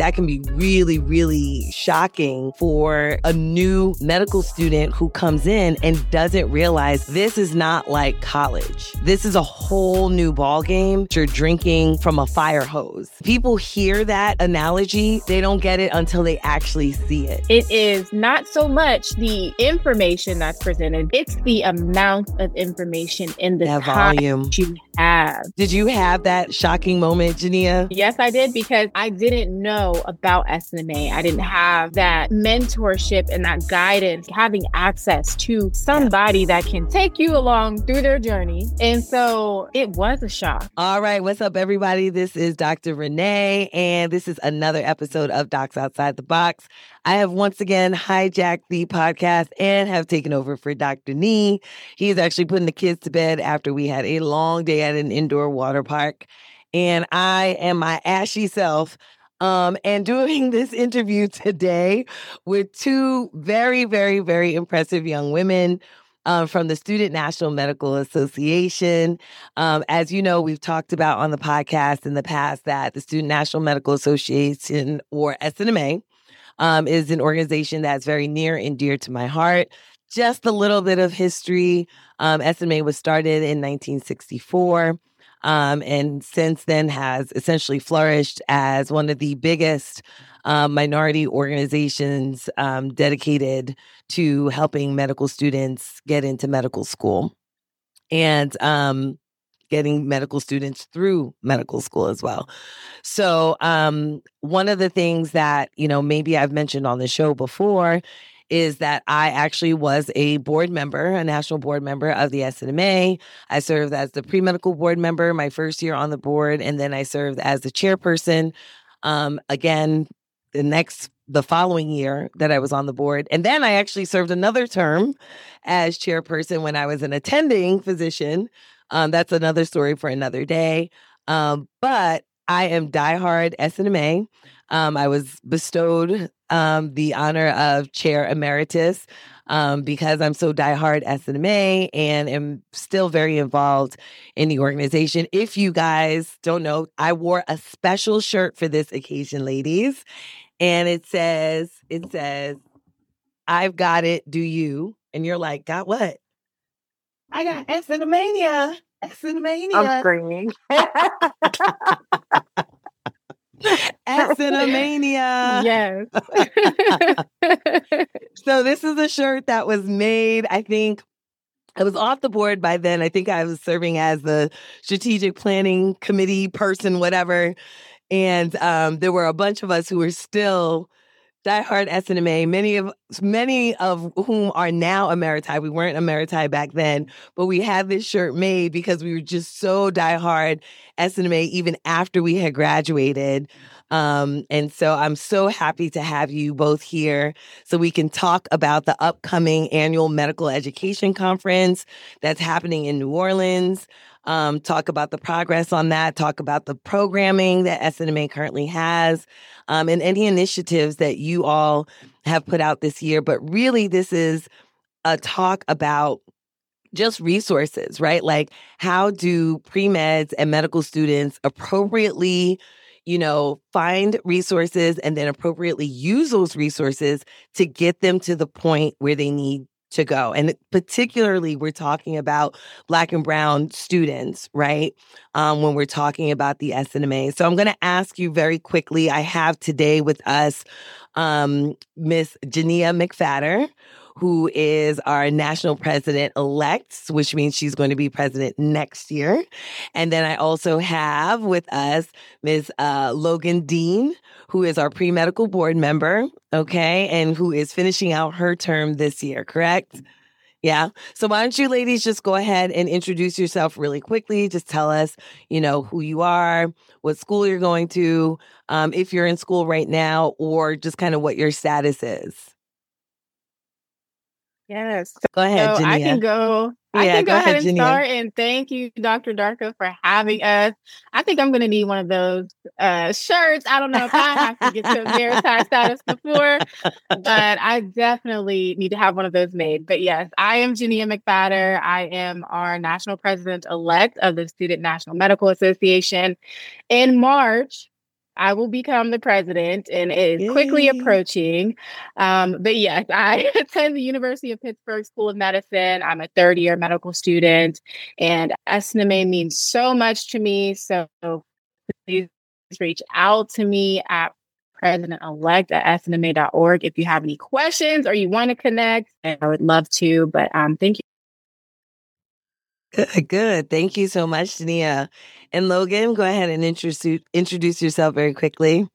that can be really, really shocking for a new medical student who comes in and doesn't realize this is not like college. This is a whole new ball game. You're drinking from a fire hose. People hear that analogy, they don't get it until they actually see it. It is not so much the information that's presented, it's the amount of information in the that volume you have. Did you have that shocking moment, Ja'Nia? Yes, I did because I didn't know about SNMA. I didn't have that mentorship and that guidance, having access to somebody that can take you along through their journey. And so it was a shock. All right. What's up, everybody? This is Dr. Renee, and this is another episode of Docs Outside the Box. I have once again hijacked the podcast and have taken over for Dr. Nii. He's actually putting the kids to bed after we had a long day at an indoor water park. And I am my ashy self um, and doing this interview today with two very, very, very impressive young women um, from the Student National Medical Association. Um, as you know, we've talked about on the podcast in the past that the Student National Medical Association, or SNMA, um, is an organization that's very near and dear to my heart. Just a little bit of history. Um, SNMA was started in 1964 um, and since then has essentially flourished as one of the biggest um, minority organizations um, dedicated to helping medical students get into medical school and um, getting medical students through medical school as well. So, um, one of the things that, you know, maybe I've mentioned on the show before is that I actually was a board member, a national board member of the SNMA. I served as the pre medical board member my first year on the board, and then I served as the chairperson. Um, again, the next the following year that I was on the board. And then I actually served another term as chairperson when I was an attending physician. Um, that's another story for another day. Um, but I am diehard SNMA. Um, I was bestowed um, the honor of chair emeritus um, because I'm so diehard SNMA and am still very involved in the organization. If you guys don't know, I wore a special shirt for this occasion, ladies, and it says, "It says, I've got it. Do you?" And you're like, "Got what?" I got SNMania. SNMania. I'm screaming. Cinemania. Yes. so this is a shirt that was made, I think I was off the board by then. I think I was serving as the strategic planning committee person, whatever. And um, there were a bunch of us who were still diehard SNMA, many of many of whom are now emeriti. We weren't emeriti back then, but we had this shirt made because we were just so diehard SNMA even after we had graduated. Um, and so I'm so happy to have you both here so we can talk about the upcoming annual medical education conference that's happening in New Orleans um, talk about the progress on that, talk about the programming that SNMA currently has, um, and any initiatives that you all have put out this year. But really, this is a talk about just resources, right? Like, how do pre meds and medical students appropriately? You know, find resources and then appropriately use those resources to get them to the point where they need to go. And particularly, we're talking about Black and Brown students, right? Um, when we're talking about the SNMA. So I'm going to ask you very quickly. I have today with us um, Miss Ja'Nia McPhatter, who is our national president elect, which means she's going to be president next year. And then I also have with us Ms. Uh, Logan Dean, who is our pre medical board member, okay, and who is finishing out her term this year, correct? Yeah. So why don't you ladies just go ahead and introduce yourself really quickly? Just tell us, you know, who you are, what school you're going to, um, if you're in school right now, or just kind of what your status is. Yes. Go ahead, so Ja'Nia. I can go. I Yeah, can go go, ahead, ahead, and Ja'Nia. start. And thank you, Dr. Darko, for having us. I think I'm going to need one of those uh, shirts. I don't know if I have to get to maritime status before, but I definitely need to have one of those made. But yes, I am Ja'Nia McPhatter. I am our national president elect of the Student National Medical Association. In March, I will become the president, and it is Yay. quickly approaching. Um, but yes, I attend the University of Pittsburgh School of Medicine. I'm a third year medical student, and SNMA means so much to me. So please reach out to me at president elect at snma.org if you have any questions or you want to connect. I would love to, but um, thank you. Good, good. Thank you so much, Dania. And Logan, go ahead and introduce introduce yourself very quickly.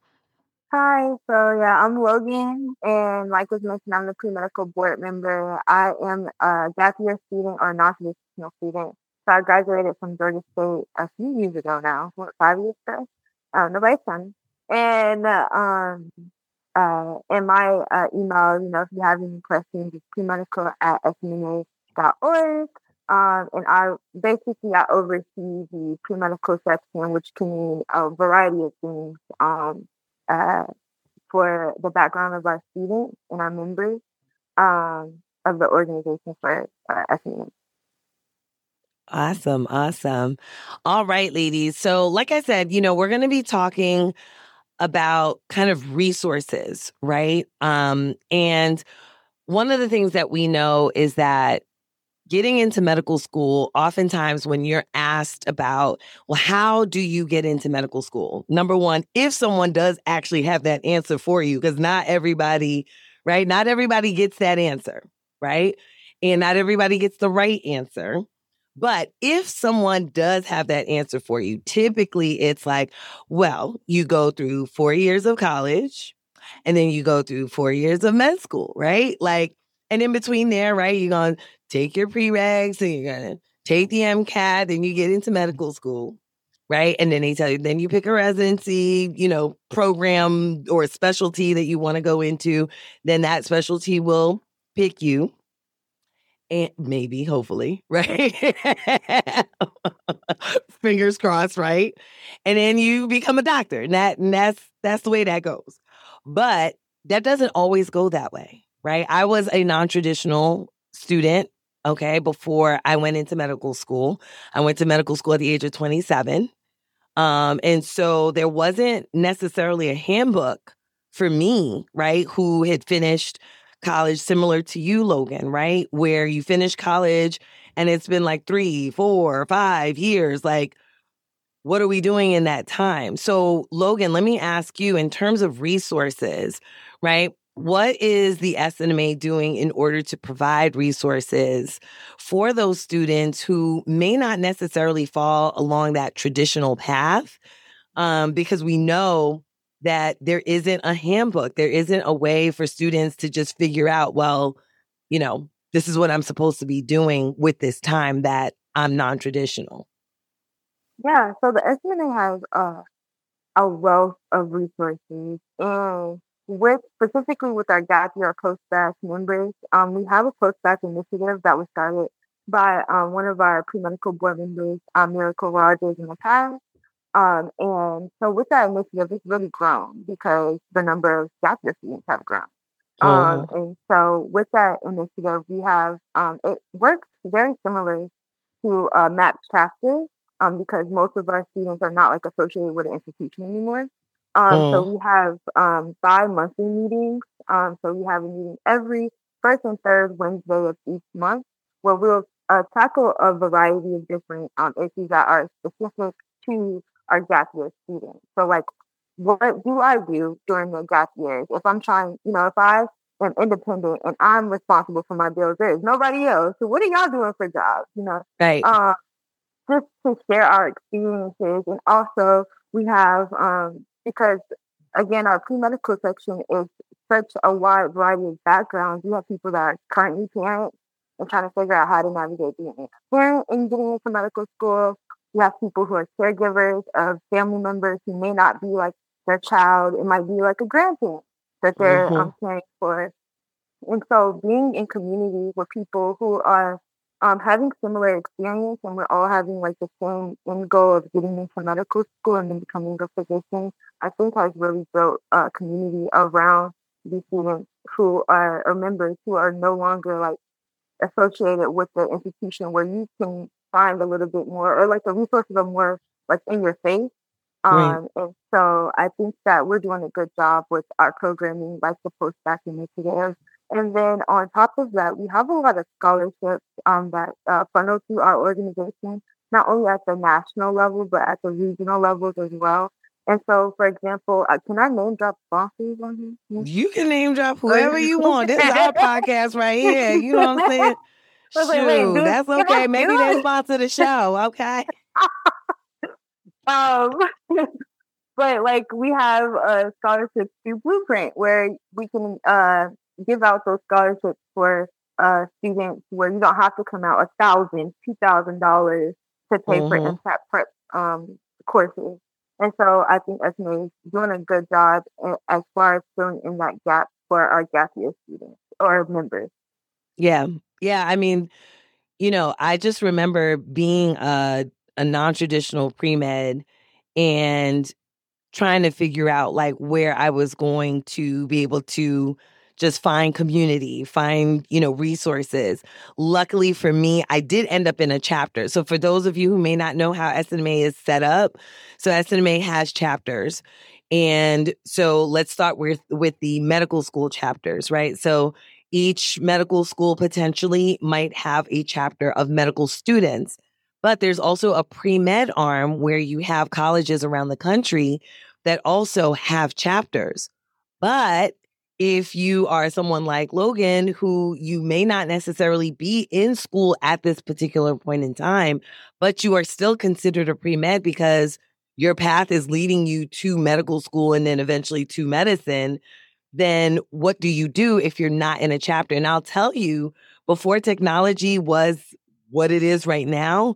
Hi, so yeah, I'm Logan, and like was mentioned, I'm the pre medical board member. I am a gap year student or non traditional student. So I graduated from Georgia State a few years ago now, what, five years ago? Um, nobody's son. And uh, um, uh, in my uh, email, you know, if you have any questions, it's premedical at snma.org. Um, and I basically I oversee the pre-medical section, which can mean a variety of things um, uh, for the background of our students and our members um, of the organization for uh, Awesome, awesome. All right, ladies. So, like I said, you know, we're going to be talking about kind of resources, right? Um, and one of the things that we know is that getting into medical school, oftentimes when you're asked about, well, how do you get into medical school? Number one, if someone does actually have that answer for you, because not everybody, right? Not everybody gets that answer, right? And not everybody gets the right answer. But if someone does have that answer for you, typically it's like, well, you go through four years of college and then you go through four years of med school, right? Like, and in between there, right, you're going to take your prereqs and you're going to take the MCAT, then you get into mm-hmm. medical school, right? And then they tell you, then you pick a residency, you know, program or specialty that you want to go into. Then that specialty will pick you. And maybe, hopefully, right? Fingers crossed, right? And then you become a doctor. And that and that's that's the way that goes. But that doesn't always go that way right? I was a non traditional student, okay, before I went into medical school. I went to medical school at the age of 27. Um, and so there wasn't necessarily a handbook for me, right, who had finished college similar to you, Logan, right? Where you finish college and it's been like three, four, five years. Like, what are we doing in that time? So, Logan, let me ask you in terms of resources, right? What is the SNMA doing in order to provide resources for those students who may not necessarily fall along that traditional path? Um, because we know that there isn't a handbook, there isn't a way for students to just figure out, well, you know, this is what I'm supposed to be doing with this time that I'm non traditional. Yeah, so the SNMA has uh, a wealth of resources. And with specifically with our gap year post-bac members, um, we have a post-bac initiative that was started by um, one of our pre-medical board members, um, Miracle Rogers, in the past. Um, and so with that initiative, it's really grown because the number of gap year students have grown. Um, and so with that initiative, we have um, it works very similar to uh, MAPS practice um, because most of our students are not like associated with an institution anymore. Um, so mm. we have um, bi-monthly meetings. Um, so we have a meeting every first and third Wednesday of each month where we'll uh, tackle a variety of different um, issues that are specific to our gap year students. So like, what do I do during the gap years? If I'm trying, you know, if I am independent and I'm responsible for my bills, there is nobody else. So what are y'all doing for jobs? You know, right? Uh, just to share our experiences, and also we have um, because again, our pre-medical section is such a wide variety of backgrounds. You have people that are currently parents and trying to figure out how to navigate being a parent and getting into medical school. You have people who are caregivers of family members who may not be like their child. It might be like a grandparent that they're mm-hmm. um, caring for. And so being in community with people who are um, having similar experience and we're all having like the same end goal of getting into medical school and then becoming a physician, I think has really built a community around these students who are or members who are no longer like associated with the institution where you can find a little bit more or like the resources are more like in your face. Um, And so I think that we're doing a good job with our programming, like the post-bac initiative. And then on top of that, we have a lot of scholarships um, that uh, funnel through our organization, not only at the national level, but at the regional levels as well. And so, for example, uh, can I name drop sponsors on here? You can name drop whoever you want. This is our podcast right here. You know what I'm saying? Shoot, wait, wait, dude, that's okay. Maybe they sponsor the show. Okay. um, but like we have a scholarship through Blueprint where we can uh give out those scholarships for uh students where you don't have to come out a thousand, two thousand dollars to pay mm-hmm. for MCAT prep um courses. And so I think SMA is doing a good job as far as filling in that gap for our gap year students or members. Yeah. Yeah. I mean, you know, I just remember being a, a non traditional pre med and trying to figure out like where I was going to be able to just find community, find, you know, resources. Luckily for me, I did end up in a chapter. So for those of you who may not know how SNMA is set up, so SNMA has chapters. And so let's start with with the medical school chapters, right? So each medical school potentially might have a chapter of medical students. But there's also a pre med arm where you have colleges around the country that also have chapters. But if you are someone like Logan, who you may not necessarily be in school at this particular point in time, but you are still considered a pre med because your path is leading you to medical school and then eventually to medicine, then what do you do if you're not in a chapter? And I'll tell you, before technology was what it is right now,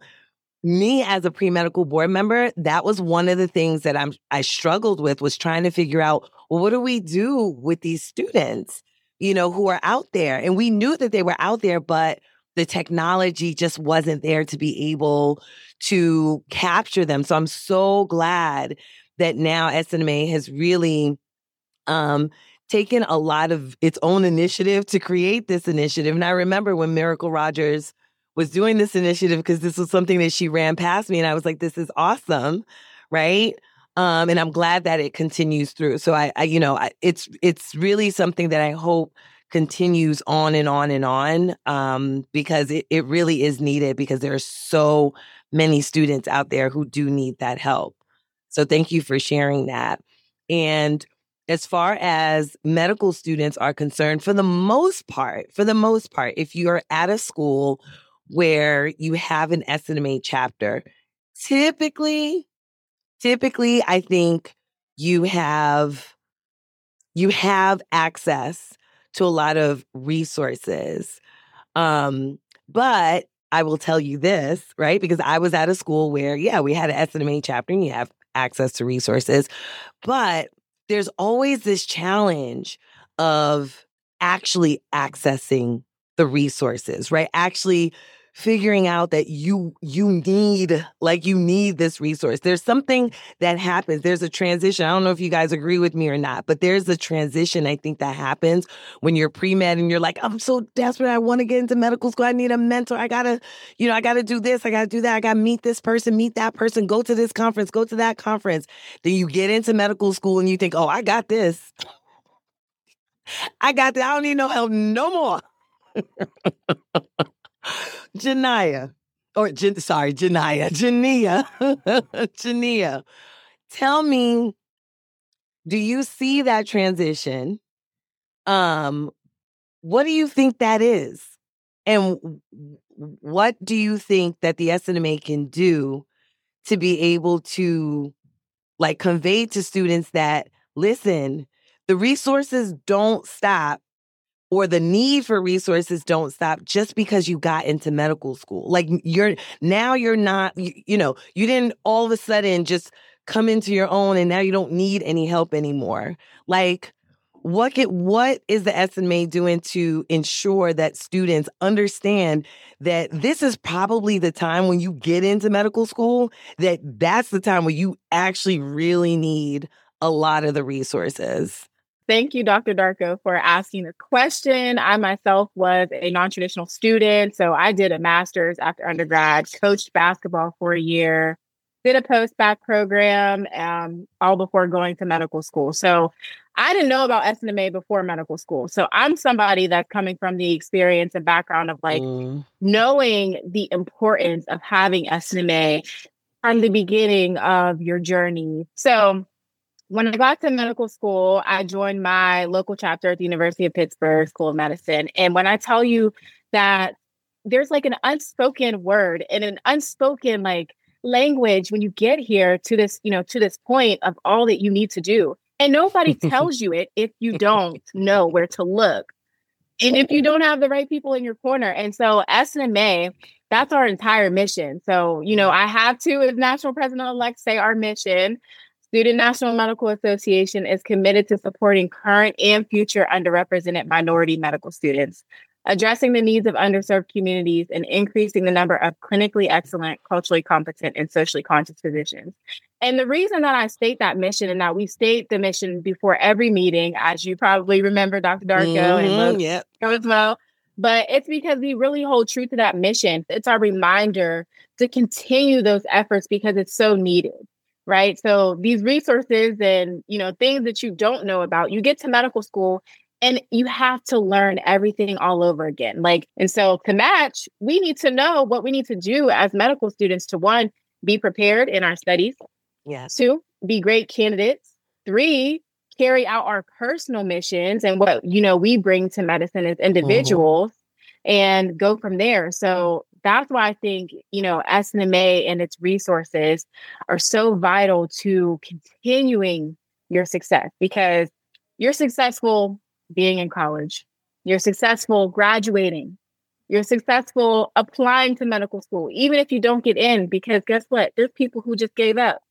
me as a pre-medical board member, that was one of the things that I'm I struggled with was trying to figure out well, what do we do with these students, you know, who are out there? And we knew that they were out there, but the technology just wasn't there to be able to capture them. So I'm so glad that now SNMA has really um, taken a lot of its own initiative to create this initiative. And I remember when Miracle Rogers was doing this initiative because this was something that she ran past me and I was like, this is awesome. Right. Um, and I'm glad that it continues through. So I, I you know, I, it's it's really something that I hope continues on and on and on um, because it, it really is needed because there are so many students out there who do need that help. So thank you for sharing that. And as far as medical students are concerned, for the most part, for the most part, if you're at a school where you have an SNMA chapter. Typically, typically, I think you have you have access to a lot of resources. Um, but I will tell you this, right? Because I was at a school where, yeah, we had an SNMA chapter and you have access to resources. But there's always this challenge of actually accessing the resources, right? Actually figuring out that you you need like you need this resource. There's something that happens. There's a transition. I don't know if you guys agree with me or not but there's a transition i think that happens when you're pre-med and you're like i'm so desperate. I want to get into medical school. I need a mentor. I gotta you know i gotta do this. I gotta do that. I gotta meet this person meet that person go to this conference go to that conference. Then you get into medical school and you think oh i got this. I got this i don't need no help no more Janaya, or Jan, sorry, Janaya, Ja'Nia, Ja'Nia, tell me, do you see that transition? Um, what do you think that is? And what do you think that the SNMA can do to be able to like convey to students that listen, the resources don't stop or the need for resources don't stop just because you got into medical school. Like you're now you're not you, you, know, you didn't all of a sudden just come into your own and now you don't need any help anymore. Like what get what is the SNMA doing to ensure that students understand that this is probably the time when you get into medical school that that's the time when you actually really need a lot of the resources. Thank you, Dr. Darko, for asking the question. I myself was a non traditional student. So I did a master's after undergrad, coached basketball for a year, did a post bac program um, all before going to medical school. So I didn't know about SNMA before medical school. So I'm somebody that's coming from the experience and background of like mm. knowing the importance of having SNMA from the beginning of your journey. So when I got to medical school, I joined my local chapter at the University of Pittsburgh School of Medicine. And when I tell you that there's like an unspoken word and an unspoken like language when you get here to this, you know, to this point of all that you need to do. And nobody tells you it if you don't know where to look. And if you don't have the right people in your corner. And so SNMA, that's our entire mission. So, you know, I have to, as national president elect, say our mission. Student National Medical Association is committed to supporting current and future underrepresented minority medical students addressing the needs of underserved communities, and increasing the number of clinically excellent, culturally competent, and socially conscious physicians. And the reason that I state that mission and that we state the mission before every meeting, as you probably remember, Dr. Darko mm-hmm, and Logan yep. as well, but it's because we really hold true to that mission. It's our reminder to continue those efforts because it's so needed right so these resources and you know things that you don't know about you get to medical school and you have to learn everything all over again. Like, and so to match, we need to know what we need to do as medical students to one, be prepared in our studies. Yes. Two, be great candidates. Three, carry out our personal missions and what you know we bring to medicine as mm-hmm. individuals mm-hmm. and go from there. So that's why I think, you know, SNMA and its resources are so vital to continuing your success because you're successful being in college. You're successful graduating. You're successful applying to medical school, even if you don't get in, because guess what? There's people who just gave up.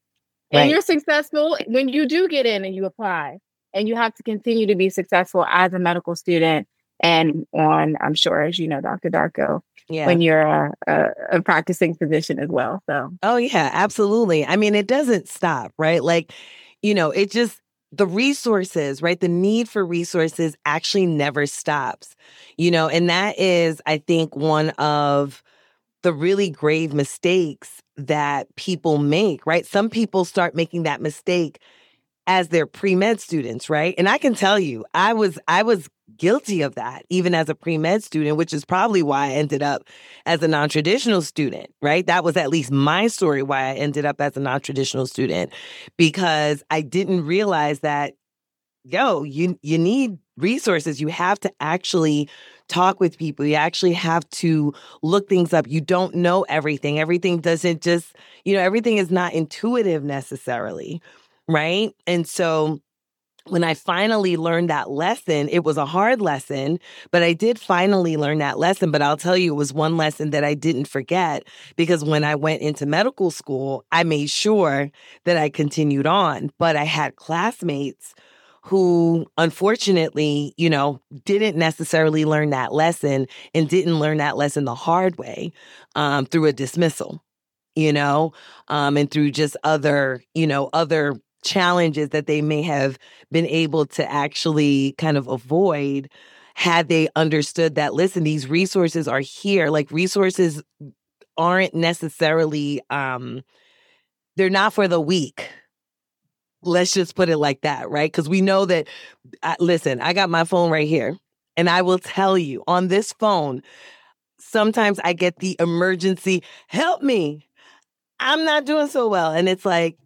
Right. And you're successful when you do get in and you apply. And you have to continue to be successful as a medical student and on, I'm sure, as you know, Dr. Darko, yeah. when you're a, a, a, practicing physician as well. So, oh, yeah, absolutely. I mean, it doesn't stop, right? Like, you know, it just, the resources, right? The need for resources actually never stops, you know, and that is, I think, one of the really grave mistakes that people make, right? Some people start making that mistake as their pre-med students, right? And I can tell you, I was I was guilty of that even as a pre-med student, which is probably why I ended up as a non-traditional student, right? That was at least my story why I ended up as a non-traditional student because I didn't realize that yo, you you need resources. You have to actually talk with people. You actually have to look things up. You don't know everything. Everything doesn't just, you know, everything is not intuitive necessarily right? And so when I finally learned that lesson, it was a hard lesson, but I did finally learn that lesson. But I'll tell you, it was one lesson that I didn't forget because when I went into medical school, I made sure that I continued on. But I had classmates who unfortunately, you know, didn't necessarily learn that lesson and didn't learn that lesson the hard way um, through a dismissal, you know, um, and through just other, you know, other challenges that they may have been able to actually kind of avoid had they understood that listen these resources are here. Like resources aren't necessarily um they're not for the weak. Let's just put it like that right? Because we know that uh, listen i got my phone right here and i will tell you on this phone sometimes i get the emergency help me. I'm not doing so well. And it's like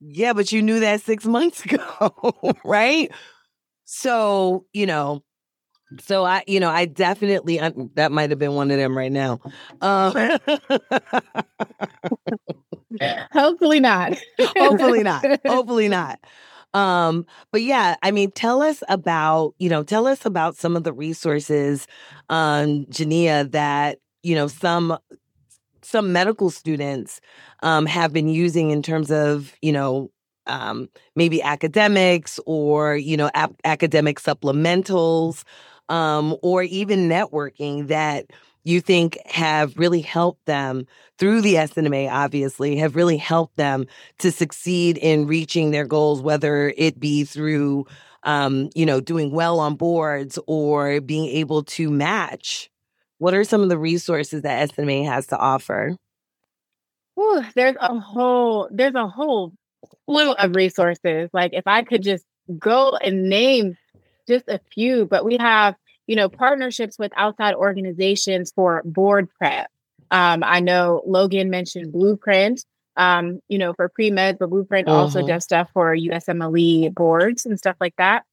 yeah, but you knew that six months ago, right? So, you know, so I, you know, I definitely that might have been one of them right now. Um, hopefully not. hopefully not. Hopefully not. Um, but yeah, I mean, tell us about, you know, tell us about some of the resources, um, Ja'Nia, that, you know, some some medical students um, have been using in terms of, you know, um, maybe academics or, you know, ap- academic supplementals um, or even networking that you think have really helped them through the SNMA, obviously, have really helped them to succeed in reaching their goals, whether it be through, um, you know, doing well on boards or being able to match what are some of the resources that SNMA has to offer? Ooh, there's a whole there's a whole slew of resources. Like if I could just go and name just a few, but we have, you know, partnerships with outside organizations for board prep. Um, I know Logan mentioned Blueprint, um, you know, for pre-med, but Blueprint uh-huh. also does stuff for USMLE boards and stuff like that.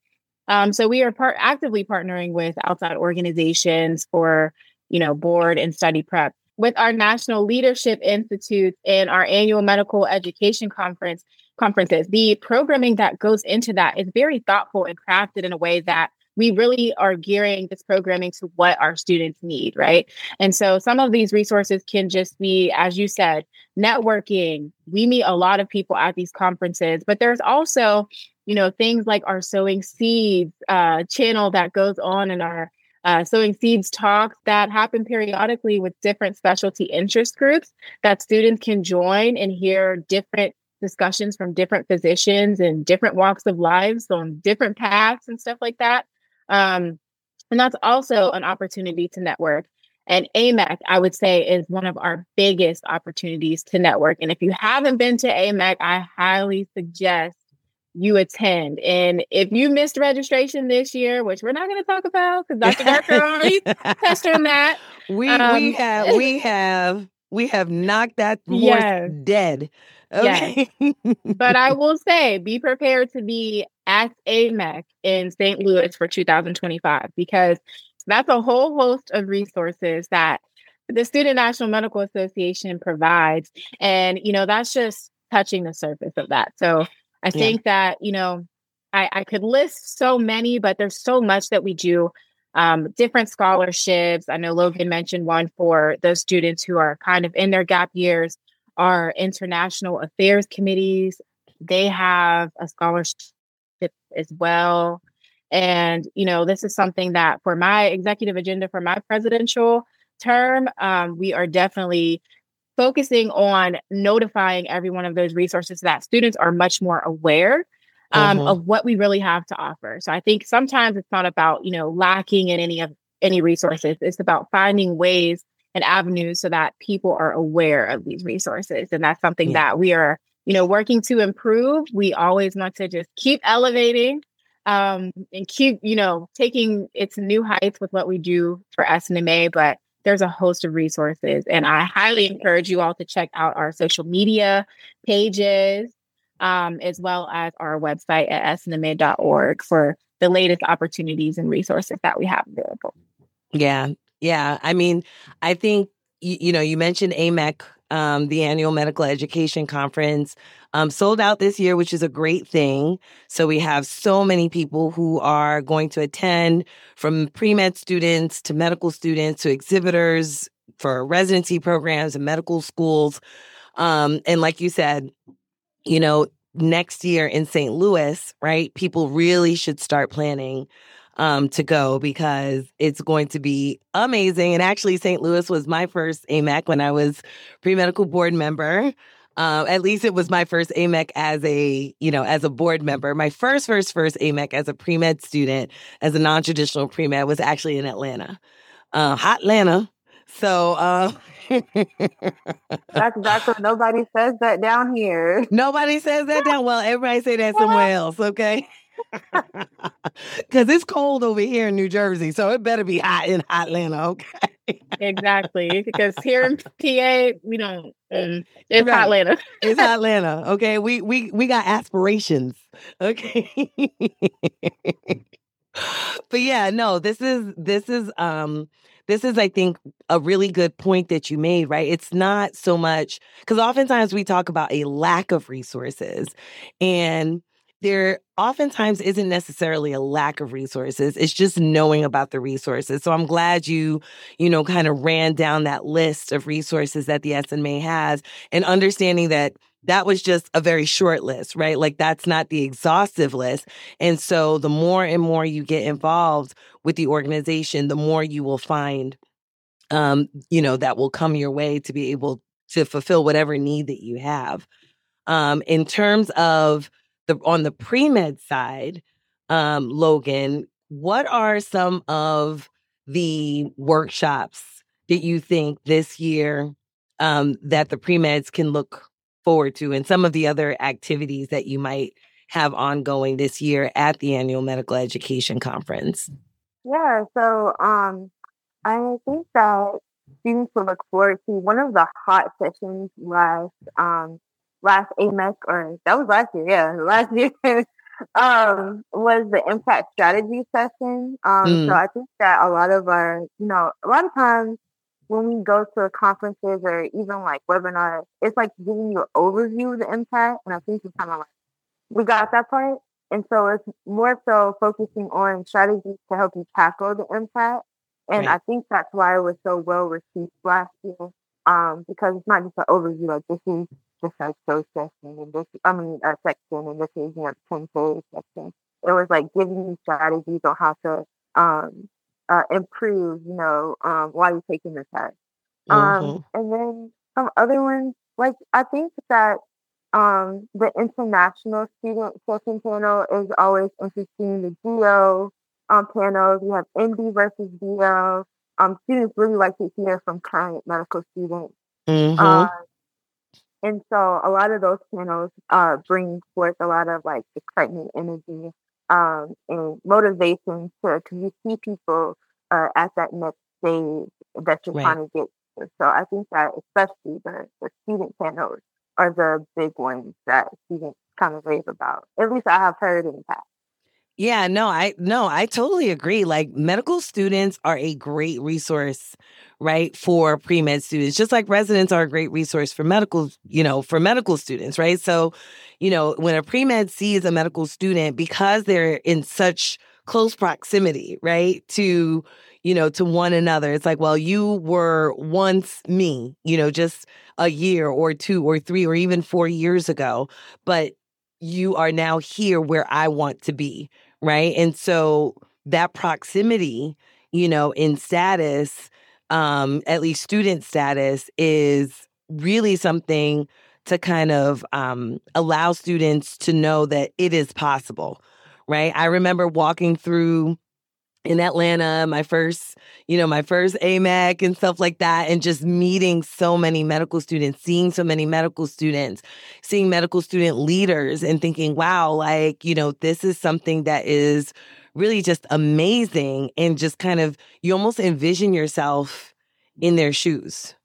Um, so we are part actively partnering with outside organizations for, you know, board and study prep. With our National Leadership Institute and our annual medical education conference, conferences. The programming that goes into that is very thoughtful and crafted in a way that we really are gearing this programming to what our students need, right? And so some of these resources can just be, as you said, networking. We meet a lot of people at these conferences, but there's also, you know, things like our sowing seeds uh, channel that goes on in our uh, sowing seeds talks that happen periodically with different specialty interest groups that students can join and hear different discussions from different physicians and different walks of lives on different paths and stuff like that. Um, and that's also an opportunity to network. And AMEC, I would say, is one of our biggest opportunities to network. And if you haven't been to AMEC, I highly suggest you attend. And if you missed registration this year, which we're not going to talk about because Dr. Darko already touched on that, we um, we have we have we have knocked that horse yes. dead. Okay. Yes. but I will say, be prepared to be at AMEC in St. Louis for 2025 because that's a whole host of resources that the Student National Medical Association provides. And, you know, that's just touching the surface of that. So I think that, you know, I, I could list so many, but there's so much that we do. Um, different scholarships. I know Logan mentioned one for those students who are kind of in their gap years our international affairs committees, they have a scholarship as well. And, you know, this is something that for my executive agenda for my presidential term, um, we are definitely focusing on notifying every one of those resources so that students are much more aware um, uh-huh. of what we really have to offer. So I think sometimes it's not about, you know, lacking in any of any resources. It's about finding ways and avenues so that people are aware of these resources. And that's something yeah. that we are, you know, working to improve. We always want to just keep elevating um, and keep, you know, taking its new heights with what we do for SNMA. But there's a host of resources. And I highly encourage you all to check out our social media pages, um, as well as our website at snma.org for the latest opportunities and resources that we have available. Yeah, yeah. I mean, I think, you, you know, you mentioned AMEC, um, the annual medical education conference, um, sold out this year, which is a great thing. So we have so many people who are going to attend from pre med students to medical students to exhibitors for residency programs and medical schools. Um, and like you said, you know, next year in St. Louis, right? People really should start planning um, to go because it's going to be amazing. And actually, St. Louis was my first AMEC when I was pre medical board member. Uh, at least it was my first AMEC as a, you know, as a board member. My first, first, first AMEC as a pre med student, as a non traditional pre med, was actually in Atlanta, uh, hot Atlanta. So, uh, that's that's what nobody says that down here. Nobody says that down. Well, everybody say that somewhere else. Okay. Because it's cold over here in New Jersey, so it better be hot in Atlanta, okay? exactly. Because here in PA, we don't. It's right. Atlanta. it's Atlanta. Okay, we we we got aspirations. Okay. but yeah, no, this is this is um this is i think a really good point that you made right it's not so much because oftentimes we talk about a lack of resources and there oftentimes isn't necessarily a lack of resources it's just knowing about the resources so i'm glad you you know kind of ran down that list of resources that the snma has and understanding that that was just a very short list right? Like that's not the exhaustive list and so the more and more you get involved with the organization the more you will find um you know that will come your way to be able to fulfill whatever need that you have. Um in terms of the on the pre-med side, um, Logan, what are some of the workshops that you think this year um, that the pre-meds can look forward to and some of the other activities that you might have ongoing this year at the annual medical education conference? Yeah, so um, I think that students will look forward to one of the hot sessions last um, last AMEC or that was last year, yeah, last year um, was the MCAT strategy session. Um, mm. So I think that a lot of our, you know, a lot of times when we go to conferences or even like webinars, it's like giving you an overview of the MCAT. And I think we kind of like, we got that part. And so it's more so focusing on strategies to help you tackle the MCAT. And right. I think that's why it was so well received last year. Um, because it's not just an overview, like this is the psycho section and this, I mean, a section and this is, you know, 10 page section. It was like giving you strategies on how to, um, uh, improve, you know, um, while you're taking the test. Um, mm-hmm. and then some other ones, like I think that um, the international student session panel is always interesting. The DO um, panels, we have MD versus DO. Um, students really like to hear from current medical students. Mm-hmm. Uh, and so a lot of those panels uh, bring forth a lot of like excitement, energy, um, and motivation to, because you see people uh, at that next stage that you're right. trying to get to. So I think that especially the, the student panels are the big ones that students kind of rave about. At least I have heard in the past. Yeah, no, I no, I totally agree. Like medical students are a great resource, right, for pre-med students. Just like residents are a great resource for medical, you know, for medical students, right? So, you know, when a pre-med sees a medical student because they're in such close proximity, right, to you know, to one another. It's like, well, you were once me, you know, just a year or two or three or even four years ago, but you are now here where I want to be, right? And so that proximity, you know, in status, um, at least student status, is really something to kind of um, allow students to know that it is possible, right? I remember walking through in Atlanta, my first, you know, my first AMEC and stuff like that, and just meeting so many medical students, seeing so many medical students, seeing medical student leaders, and thinking, wow, like, you know, this is something that is really just amazing. And just kind of, you almost envision yourself in their shoes,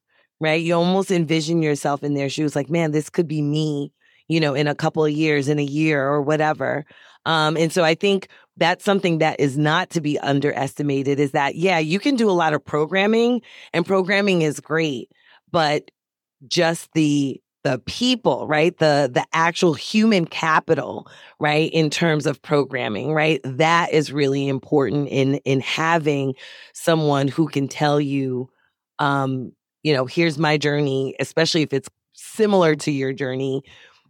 right? You almost envision yourself in their shoes, like, man, this could be me, you know, in a couple of years, in a year or whatever. Um, and so I think that's something that is not to be underestimated is that, yeah, you can do a lot of programming and programming is great, but just the the people right? The the actual human capital right in terms of programming right? That is really important in in having someone who can tell you um you know here's my journey especially if it's similar to your journey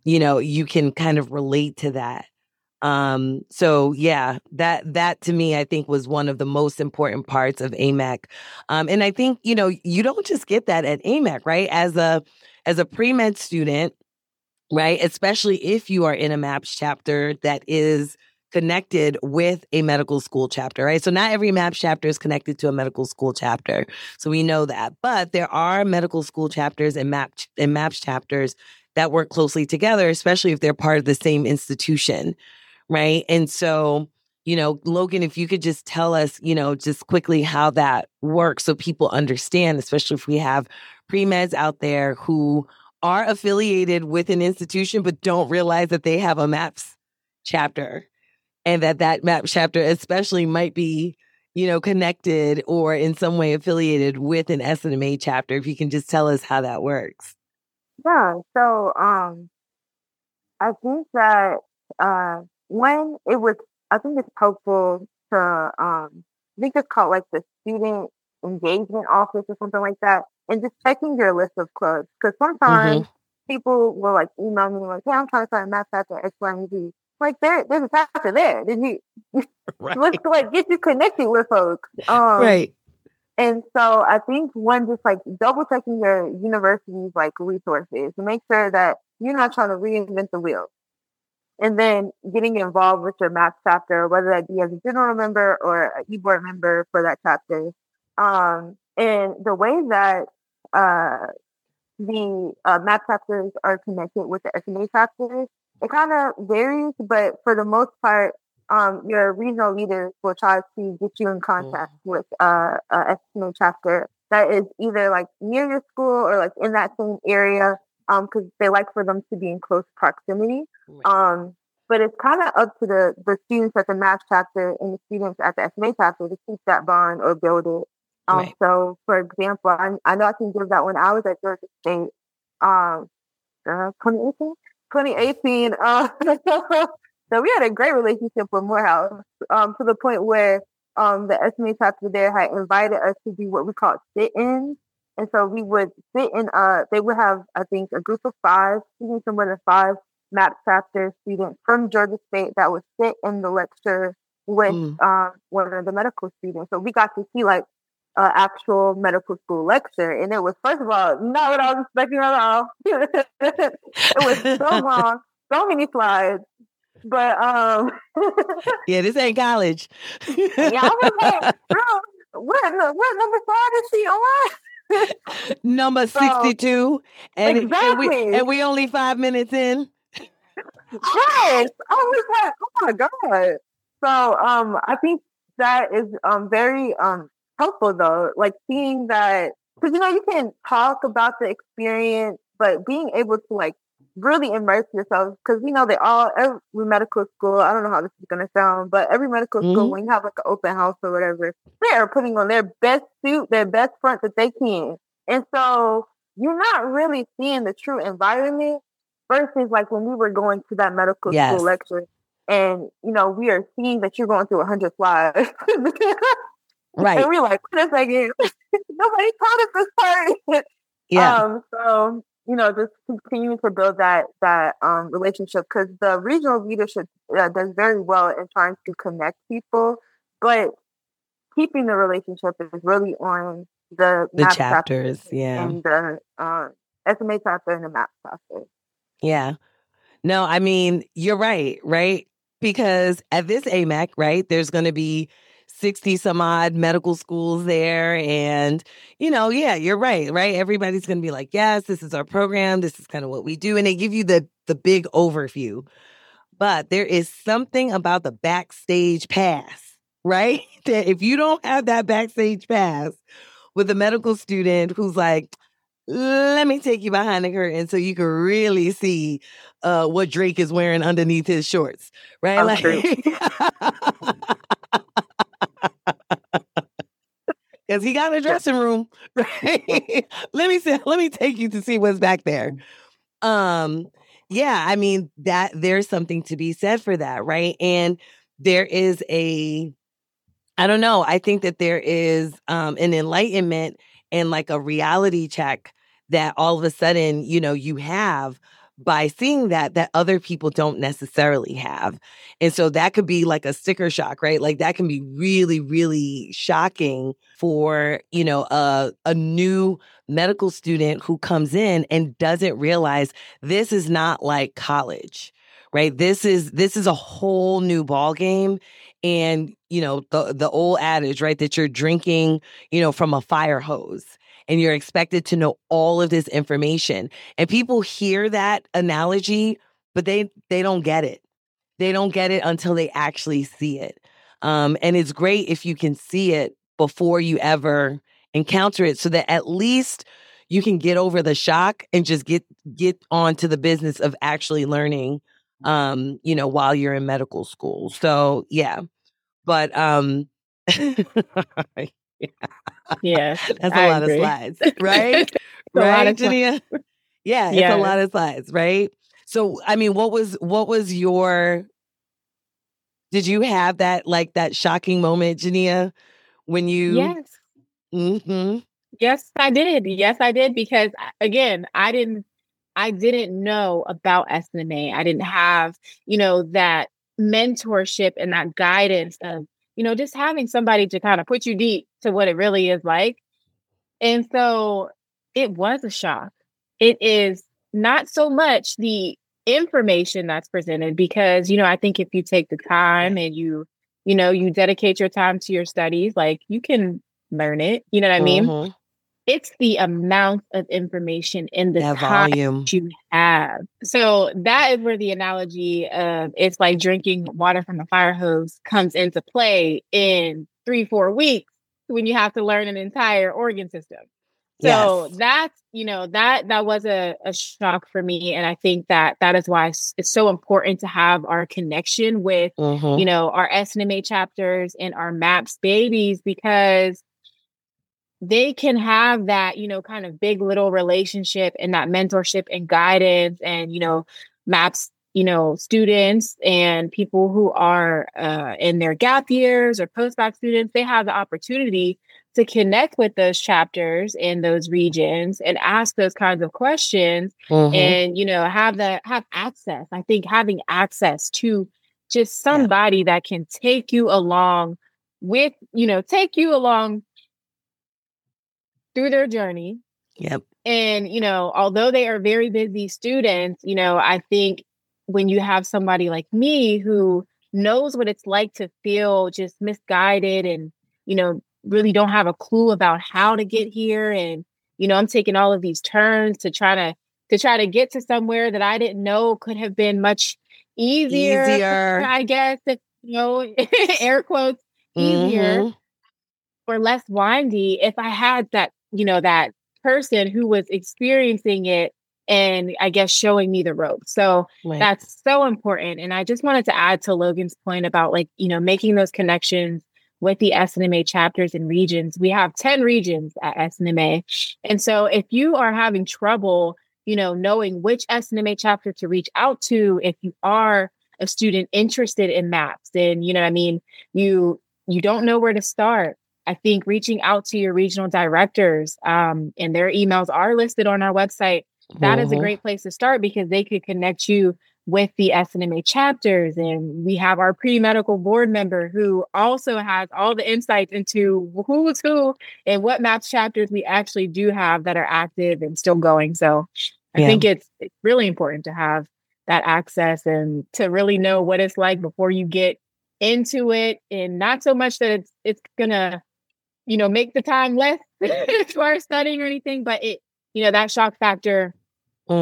you know you can kind of relate to that um, so yeah, that that to me I think was one of the most important parts of AMEC. Um, and I think, you know, you don't just get that at AMEC, right? As a as a pre-med student, right? Especially if you are in a MAPS chapter that is connected with a medical school chapter, right? So not every MAPS chapter is connected to a medical school chapter. So we know that. But there are medical school chapters and MAPS and MAPS chapters that work closely together, especially if they're part of the same institution right? And so, you know, Logan, if you could just tell us, you know, just quickly how that works so people understand, especially if we have pre meds out there who are affiliated with an institution but don't realize that they have a MAPS chapter and that that MAPS chapter especially might be you know connected or in some way affiliated with an SNMA chapter if you can just tell us how that works yeah so um I think that uh when it was, I think it's helpful to, um, I think it's called like the student engagement office or something like that, and just checking your list of clubs. Because sometimes mm-hmm. people will like email me like, "Hey, I'm trying to start a MAPS chapter X, Y, and Z." Like there, there's a chapter there. Did you? right. Let's like get you connected with folks. Um, right. And so I think one just like double checking your university's like resources to make sure that you're not trying to reinvent the wheel and then getting involved with your MAPS chapter, whether that be as a general member or an e-board member for that chapter. Um, and the way that uh, the uh, MAPS chapters are connected with the SMA chapters. It kind of varies, but for the most part, um, your regional leaders will try to get you in contact mm-hmm. with uh, a SMA chapter that is either like near your school or like in that same area because um, they like for them to be in close proximity. Um, but it's kind of up to the the students at the MAPS chapter and the students at the SNMA chapter to keep that bond or build it. Um, right. So, for example, I, I know I can give that when I was at Georgia State, um, uh, 2018, 2018. Uh, so we had a great relationship with Morehouse um, to the point where um, the SNMA chapter there had invited us to do what we call sit-ins. And so we would sit in, uh, they would have, I think, a group of five, even some more than five MAPS chapter student from Georgia State that would sit in the lecture with mm. um, one of the medical students. So we got to see like uh, actual medical school lecture. And it was, first of all, not what I was expecting at all. it was so long, so many slides. But um Yeah, this ain't college. yeah, I was like, what, what number slide is she on? number so, 62 and, exactly. and, we, and we only five minutes in yes i was like oh my god so um i think that is um very um helpful though, like seeing that because you know you can talk about the experience, but being able to like really immerse yourself because you know they all every medical school. I don't know how this is gonna sound, but every medical mm-hmm. school when you have like an open house or whatever, they are putting on their best suit, their best front that they can, and so you're not really seeing the true environment versus like when we were going to that medical yes. school lecture and you know we are seeing that you're going through a hundred slides Right. And we're like, wait a second, nobody taught us this part. Yeah. Um, so, you know, just continue to build that that um, relationship because the regional leadership uh, does very well in trying to connect people, but keeping the relationship is really on the the chapters, yeah, and the uh, SNMA chapter and the MAPS chapter. Yeah. No, I mean you're right, right? Because at this AMEC, right, there's going to be 60 some odd medical schools there. And, you know, yeah, you're right, right? Everybody's going to be like, yes, this is our program. This is kind of what we do. And they give you the, the big overview. But there is something about the backstage pass, right? That if you don't have that backstage pass with a medical student who's like, let me take you behind the curtain so you can really see uh, what Drake is wearing underneath his shorts, right? Like, Cause he got a dressing room, right? let me see, let me take you to see what's back there. Um, yeah, I mean that there's something to be said for that, right? And there is a I don't know, I think that there is um an enlightenment and like a reality check that all of a sudden, you know, you have by seeing that that other people don't necessarily have. And so that could be like a sticker shock, right? Like that can be really really shocking for, you know, a a new medical student who comes in and doesn't realize this is not like college. Right? This is this is a whole new ball game and, you know, the the old adage, right, that you're drinking, you know, from a fire hose and you're expected to know all of this information. And people hear that analogy, but they they don't get it. They don't get it until they actually see it. Um, and it's great if you can see it before you ever encounter it, so that at least you can get over the shock and just get get on to the business of actually learning um you know while you're in medical school so yeah but um yeah. That's a I lot agree. of slides, right? right, Ja'Nia? Yeah, it's a lot of slides, right? So, I mean, what was what was your did you have that like that shocking moment, Ja'Nia, when you Yes. Mm-hmm. Yes, I did. Yes, I did because again, I didn't I didn't know about SNMA. I didn't have, you know, that mentorship and that guidance of you know, just having somebody to kind of put you deep to what it really is like. And so it was a shock. It is not so much the information that's presented because, you know, I think if you take the time and you, you know, you dedicate your time to your studies, like you can learn it. You know what I mean? Mm-hmm. It's the amount of information in the That time volume. you have. So that is where the analogy of it's like drinking water from a fire hose comes into play in three, four weeks when you have to learn an entire organ system. So Yes. that's, you know, that that was a, a shock for me. And I think that that is why it's, it's so important to have our connection with Mhm. you know, our SNMA chapters and our MAPS babies because they can have that, you know, kind of big little relationship and that mentorship and guidance and, you know, MAPS, you know, students and people who are uh, in their gap years or postbac students, they have the opportunity to connect with those chapters in those regions and ask those kinds of questions Mhm. and you know have the have access i think having access to just somebody that can take you along with you know take you along through their journey Yep. and you know although they are very busy students you know i think when you have somebody like me who knows what it's like to feel just misguided and you know really don't have a clue about how to get here and you know i'm taking all of these turns to try to to try to get to somewhere that i didn't know could have been much easier, Easier. i guess if you know air quotes easier Mhm. or less windy if I had that, you know, that person who was experiencing it and I guess showing me the ropes. So Right. that's so important. And I just wanted to add to Logan's point about like, you know, making those connections with the SNMA chapters and regions. We have 10 regions at SNMA. And so if you are having trouble, you know, knowing which SNMA chapter to reach out to, if you are a student interested in MAPS, then, you know, what I mean, you you don't know where to start. I think reaching out to your regional directors um, and their emails are listed on our website. That is a Mhm. great place to start because they could connect you with the SNMA chapters. And we have our pre medical board member who also has all the insights into who's who and what MAPS chapters we actually do have that are active and still going. So I Yeah. think it's, it's really important to have that access and to really know what it's like before you get into it and not so much that it's it's gonna you know make the time less as studying or anything but it you know that shock factor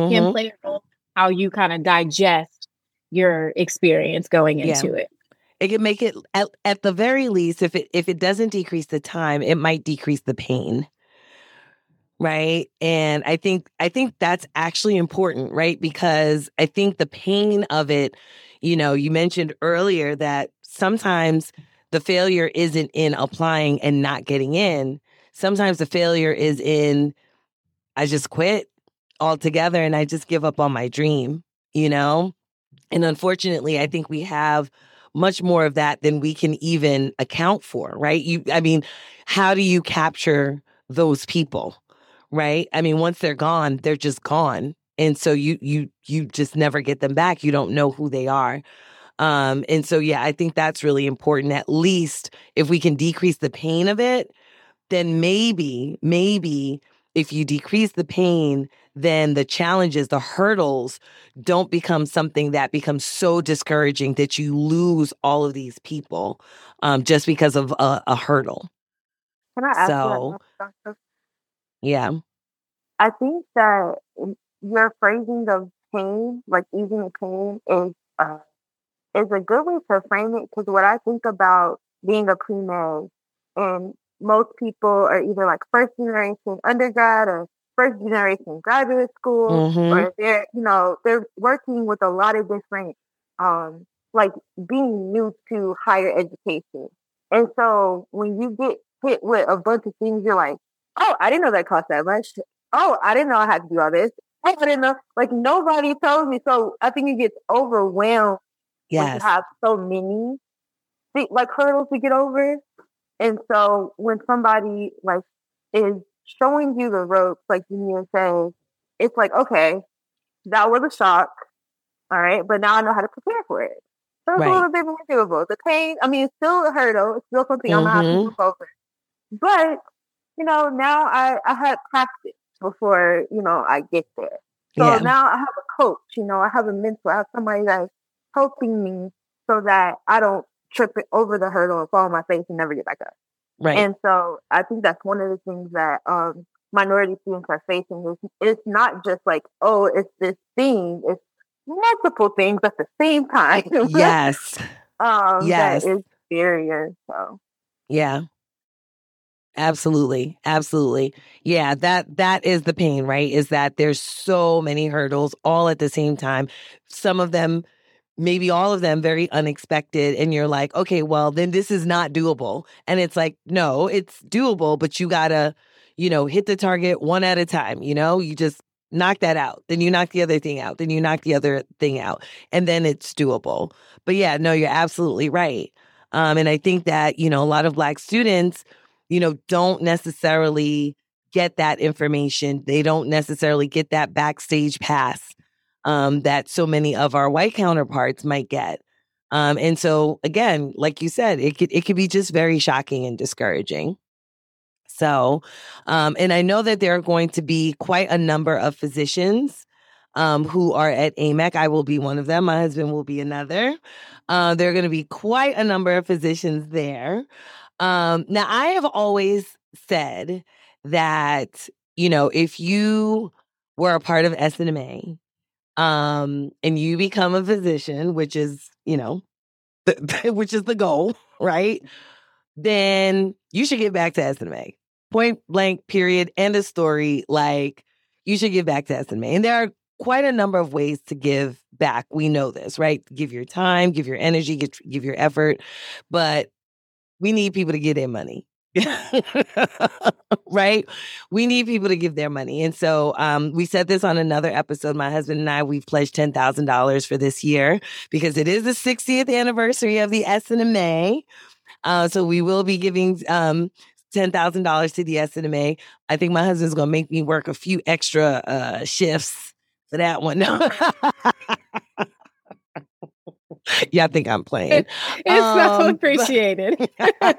can Mhm. play a role how you kind of digest your experience going Yeah. into it It can make it at, at the very least, if it if it doesn't decrease the time, it might decrease the pain. Right. And I think I think that's actually important, right? Because I think the pain of it, you know, you mentioned earlier that sometimes the failure isn't in applying and not getting in. Sometimes the failure is in I just quit altogether and I just give up on my dream, you know? And unfortunately, I think we have much more of that than we can even account for, right? You I mean, how do you capture those people? Right? I mean, once they're gone, they're just gone. And so you you you just never get them back. You don't know who they are. Um and so yeah, I think that's really important at least if we can decrease the pain of it, then maybe maybe if you decrease the pain, then the challenges, the hurdles don't become something that becomes so discouraging that you lose all of these people um, just because of a, a hurdle. Can I ask So- you Yeah. I think that your phrasing of pain, like easing the pain, is uh, is a good way to frame it. Because what I think about being a pre med, and most people are either like first generation undergrad or first generation graduate school, Mhm. or they're you know they're working with a lot of different, um, like being new to higher education. And so when you get hit with a bunch of things, you're like, oh, I didn't know that cost that much. Oh, I didn't know I had to do all this. Oh, I didn't know. Like nobody told me. So I think you get overwhelmed Yes. have so many like hurdles to get over. And so when somebody like is showing you the ropes, like you say, it's like, okay, that was a shock. All right, but now I know how to prepare for it. So it's Right. a little bit more doable. The pain, I mean, it's still a hurdle. It's still something I'm gonna have to mm-hmm. move over. But you know, now I I had practice before you know I get there. So yeah. now I have a coach. You know, I have a mentor. I have somebody that's helping me so that I don't trip it over the hurdle and fall on my face and never get back up. right. And so I think that's one of the things that um minority students are facing is it's not just like, oh, it's this thing, it's multiple things at the same time. yes. um yes. that is barrier. So yeah. Absolutely. Absolutely. Yeah, that that is the pain, right? Is that there's so many hurdles all at the same time. Some of them maybe all of them very unexpected and you're like, "Okay, well, then this is not doable." And it's like, "No, it's doable, but you got to, you know, hit the target one at a time, you know? You just knock that out. Then you knock the other thing out. Then you knock the other thing out. And then it's doable." But yeah, no, you're absolutely right. Um, and I think that, you know, a lot of black students you know, don't necessarily get that information. They don't necessarily get that backstage pass um, that so many of our white counterparts might get. Um, and so, again, like you said, it could it could be just very shocking and discouraging. So, um, and I know that there are going to be quite a number of physicians um, who are at AMEC. I will be one of them. My husband will be another. Uh, there are going to be quite a number of physicians there. Um, now, I have always said that, you know, if you were a part of SNMA um, and you become a physician, which is, you know, the, which is the goal, right? Then you should get back to SNMA. Point blank, period, end of story. Like, you should give back to SNMA. And there are quite a number of ways to give back. We know this, right? Give your time, give your energy, give, give your effort. But we need people to give their money. right? We need people to give their money. And so um, we said this on another episode. My husband and I, we've pledged $10,000 for this year because it is the 60th anniversary of the SNMA. Uh, so we will be giving um, $10,000 to the SNMA. I think my husband's going to make me work a few extra uh, shifts for that one. yeah, I think I'm playing. It's um, so appreciated. But,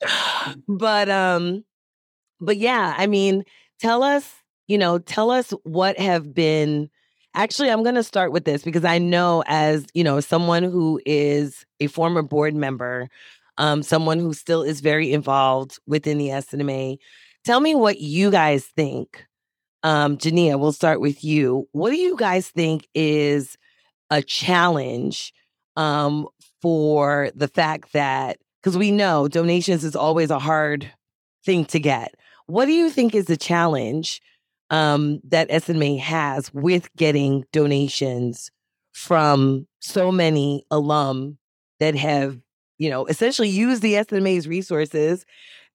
but um but yeah, I mean, tell us, you know, tell us what have been Actually, I'm going to start with this because I know as, you know, someone who is a former board member, um someone who still is very involved within the SNMA, tell me what you guys think. Um Ja'Nia, we'll start with you. What do you guys think is a challenge um, for the fact that because we know donations is always a hard thing to get. What do you think is the challenge um, that SNMA has with getting donations from so many alum that have, you know, essentially used the SNMA's resources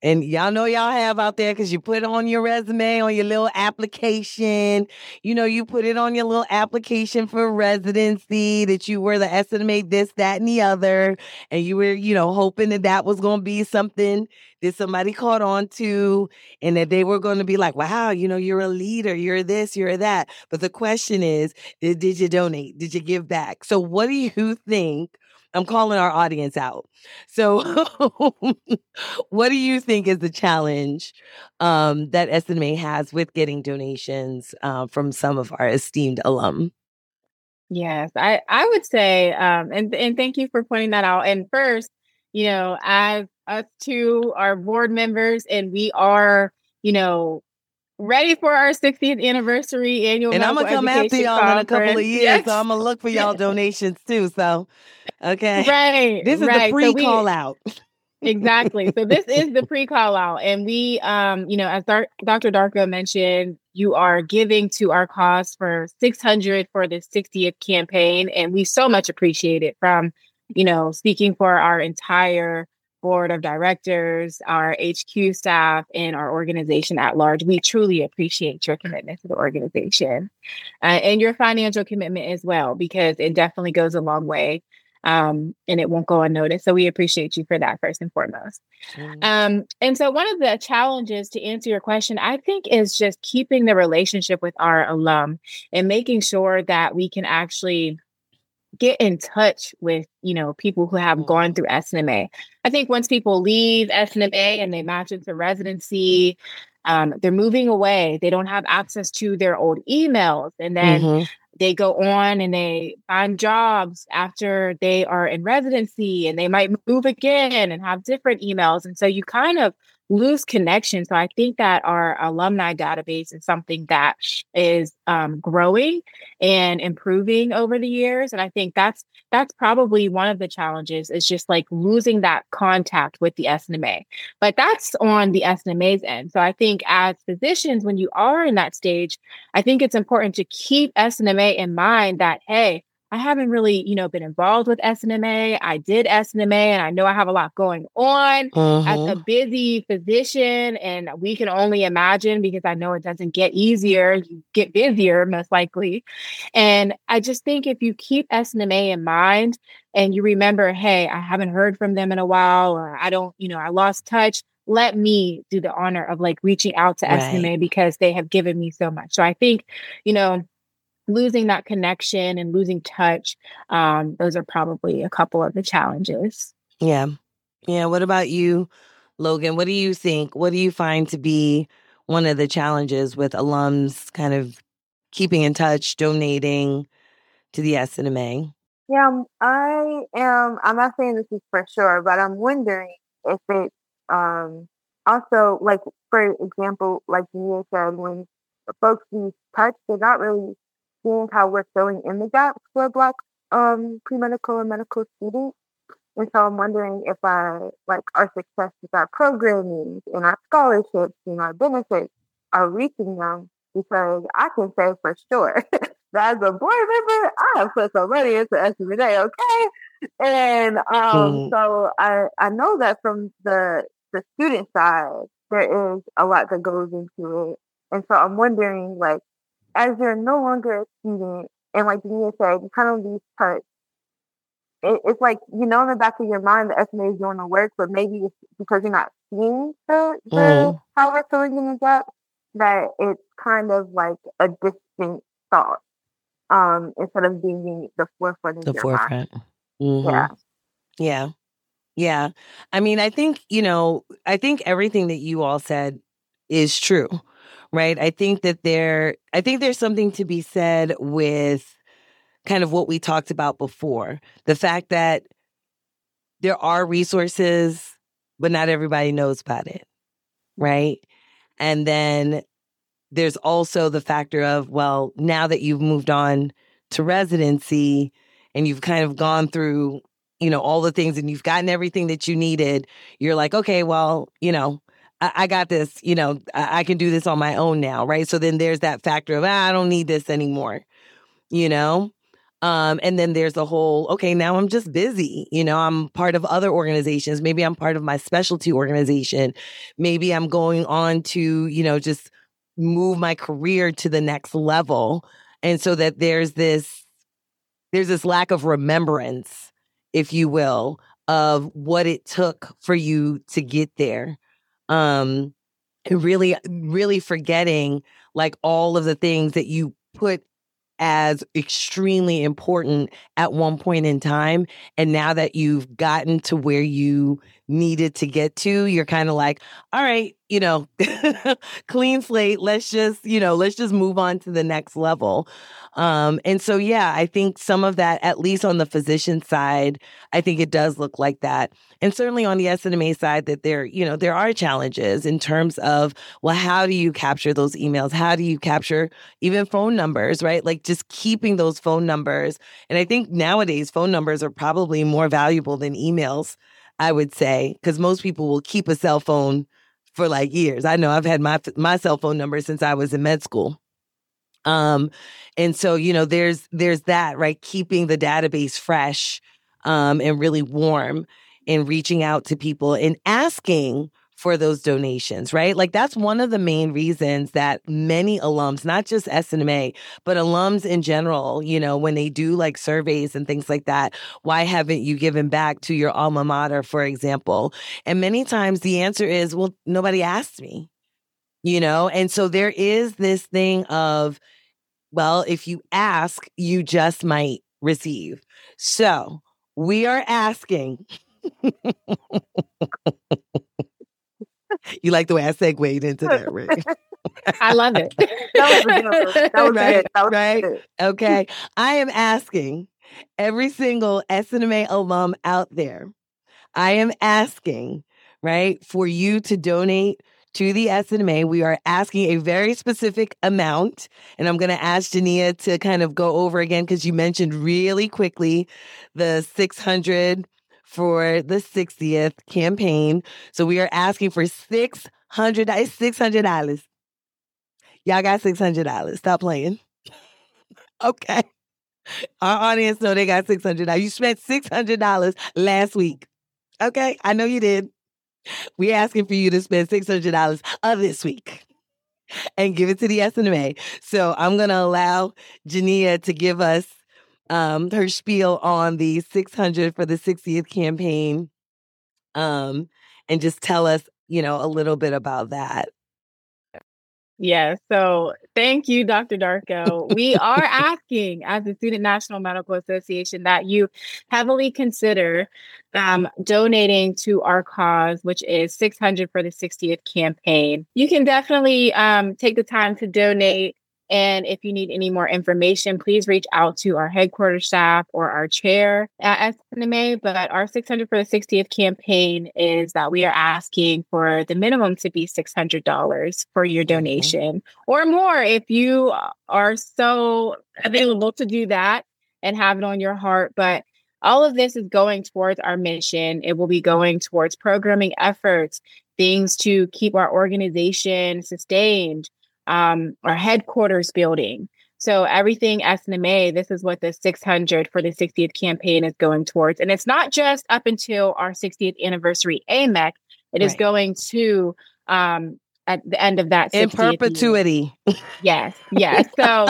and y'all know y'all have out there because you put on your resume on your little application. You know, you put it on your little application for residency that you were the SNMA this, that, and the other. And you were, you know, hoping that that was going to be something that somebody caught on to and that they were going to be like, wow, you know, you're a leader, you're this, you're that. But the question is, did, did you donate? Did you give back? So, what do you think I'm calling our audience out. So, what do you think is the challenge um, that SNMA has with getting donations uh, from some of our esteemed alum? Yes, I, I would say, um, and and thank you for pointing that out. And first, you know, as us two are board members, and we are, you know, ready for our 60th anniversary annual. And I'm gonna come after y'all conference. in a couple of years, yes. so I'm gonna look for y'all donations too. So, okay, right, this is right. the pre so call out. exactly. So this is the pre call out, and we, um, you know, as Dar- Dr. Darko mentioned, you are giving to our cause for 600 for the 60th campaign, and we so much appreciate it. From you know, speaking for our entire board of directors, our HQ staff, and our organization at large. We truly appreciate your commitment to the organization uh, and your financial commitment as well, because it definitely goes a long way um, and it won't go unnoticed. So we appreciate you for that first and foremost. Mm-hmm. Um, and so one of the challenges to answer your question, I think, is just keeping the relationship with our alum and making sure that we can actually get in touch with you know people who have gone through SNMA. I think once people leave SNMA and they match into residency, um, they're moving away. They don't have access to their old emails, and then mm-hmm. they go on and they find jobs after they are in residency, and they might move again and have different emails, and so you kind of lose connection. So I think that our alumni database is something that is um, growing and improving over the years. And I think that's that's probably one of the challenges is just like losing that contact with the SNMA. But that's on the SNMA's end. So I think as physicians, when you are in that stage, I think it's important to keep SNMA in mind that, hey, I haven't really, you know, been involved with SNMA. I did SNMA and I know I have a lot going on uh-huh. as a mm-hmm. busy physician. And we can only imagine because I know it doesn't get easier, you get busier most likely. And I just think if you keep SNMA in mind and you remember, hey, I haven't heard from them in a while, or I don't, you know, I lost touch let me do the honor of like reaching out to right. SNMA because they have given me so much. So I think, you know, losing that connection and losing touch um, those are probably a couple of the challenges. Yeah. Yeah what about you logan? What do you think? What do you find to be one of the challenges with alums kind of keeping in touch donating to the snma yeah um, i am i'm not saying this is for sure but i'm wondering if it um also like for example like you said when folks lose touch they're not really seeing how we're filling in the gaps for Black um, pre-medical and medical students. And so I'm wondering if I like our success with our programming and our scholarships and our benefits are reaching them because I can say for sure that as a board member, I have put some money into SNMA, okay? And um, mm. so I, I know that from the the student side, there is a lot that goes into it. And so I'm wondering like as you're no longer a student, and like Ja'Nia said, you kind of lose touch. It, it's like you know in the back of your mind the SNMA is doing the work, but maybe it's because you're not seeing the, the mm. how we're filling in the gap that it's kind of like a distant thought um, instead of being the forefront of the your forefront. Mm-hmm. Yeah, yeah, yeah. I mean, I think you know, I think everything that you all said is true right? I think that there, I think there's something to be said with kind of what we talked about before the fact that there are resources, but not everybody knows about it, right? And then there's also the factor of, well, now that you've moved on to residency and you've kind of gone through, you know, all the things and you've gotten everything that you needed, you're like, okay, well, you know, I, got this, you know, I, I, can do this on my own now, right? So then there's that factor of, ah, I don't need this anymore, you know? Um, and then there's the whole, okay, now I'm just busy. You know, I'm part of other organizations. Maybe I'm part of my specialty organization. Maybe I'm going on to, you know, just move my career to the next level. And so that there's this, there's this lack of remembrance, if you will, of what it took for you to get there um really really forgetting like all of the things that you put as extremely important at one point in time and now that you've gotten to where you needed to get to you're kind of like all right you know clean slate let's just you know let's just move on to the next level. Um and so yeah i think some of that at least on the physician side i think it does look like that. And certainly on the snma side that there you know there are challenges in terms of well how do you capture those emails? How do you capture even phone numbers right? Like just keeping those phone numbers. And i think nowadays phone numbers are probably more valuable than emails I would say, because most people will keep a cell phone for like years. I know I've had my my cell phone number since I was in med school. Um, and so you know, there's there's that right, keeping the database fresh, um, and really warm, and reaching out to people and asking for those donations, right? Like that's one of the main reasons that many alums, not just SNMA, but alums in general, you know, when they do like surveys and things like that, why haven't you given back to your alma mater, for example? And many times the answer is, well, nobody asked me, you know? And so there is this thing of, well, if you ask, you just might receive. So we are asking. you like the way I segued into that, right? I love it. that was. That was right, That was right. Good. Okay. I am asking every single SNMA alum out there, I am asking right? For you to donate to the SNMA. We are asking a very specific amount. And I'm going to ask Ja'Nia to kind of go over again because you mentioned really quickly the 600 for the 60th campaign. So we are asking for $600, $600. Y'all got $600. Stop playing. okay. Our audience know they got $600. You spent $600 last week. Okay. I know you did. We're asking for you to spend $600 of this week and give it to the SNMA. So I'm going to allow Ja'Nia to give us um, her spiel on the 600 for the 60th campaign um, and just tell us, you know, a little bit about that. Yeah. So thank you, Dr. Darko. We are asking, as the Student National Medical Association, that you heavily consider um, donating to our cause, which is 600 for the 60th campaign. You can definitely um, take the time to donate and if you need any more information, please reach out to our headquarters staff or our chair at SNMA. But our 600 for the 60th campaign is that we are asking for the minimum to be $600 for your donation mm-hmm. or more if you are so available to do that and have it on your heart. But all of this is going towards our mission. It will be going towards programming efforts, things to keep our organization sustained, um, our headquarters building. So everything SNMA, this is what the 600 for the 60th campaign is going towards. And it's not just up until our 60th anniversary AMEC. It right. is going to um, at the end of that in perpetuity. Year. Yes, yes. So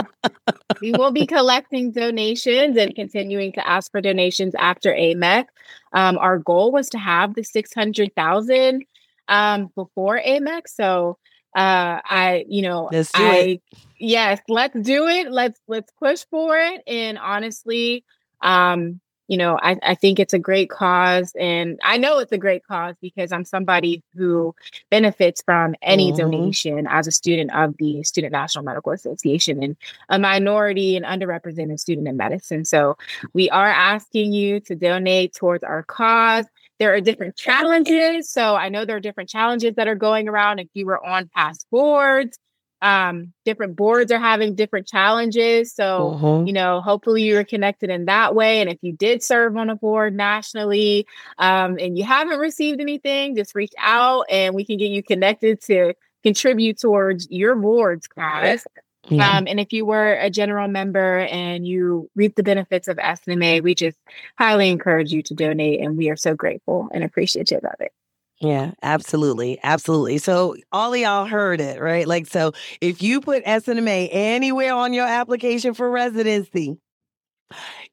we will be collecting donations and continuing to ask for donations after AMEC. Um, our goal was to have the 600,000 um, before AMEC. So uh i you know let's do I, it. yes let's do it. Let's let's push for it. And honestly um you know I, I think it's a great cause. And i know it's a great cause because i'm somebody who benefits from any mm-hmm. donation as a student of the student national medical association and a minority and underrepresented student in medicine. So we are asking you to donate towards our cause there are different challenges. So I know there are different challenges that are going around. If you were on past boards, um, different boards are having different challenges. So, uh-huh. you know, hopefully you were connected in that way. And if you did serve on a board nationally um, and you haven't received anything, just reach out and we can get you connected to contribute towards your board's cause. Yeah. Um, and if you were a general member and you reap the benefits of SNMA, we just highly encourage you to donate. And we are so grateful and appreciative of it. Yeah, absolutely. Absolutely. So all of y'all heard it, right? Like, so if you put SNMA anywhere on your application for residency,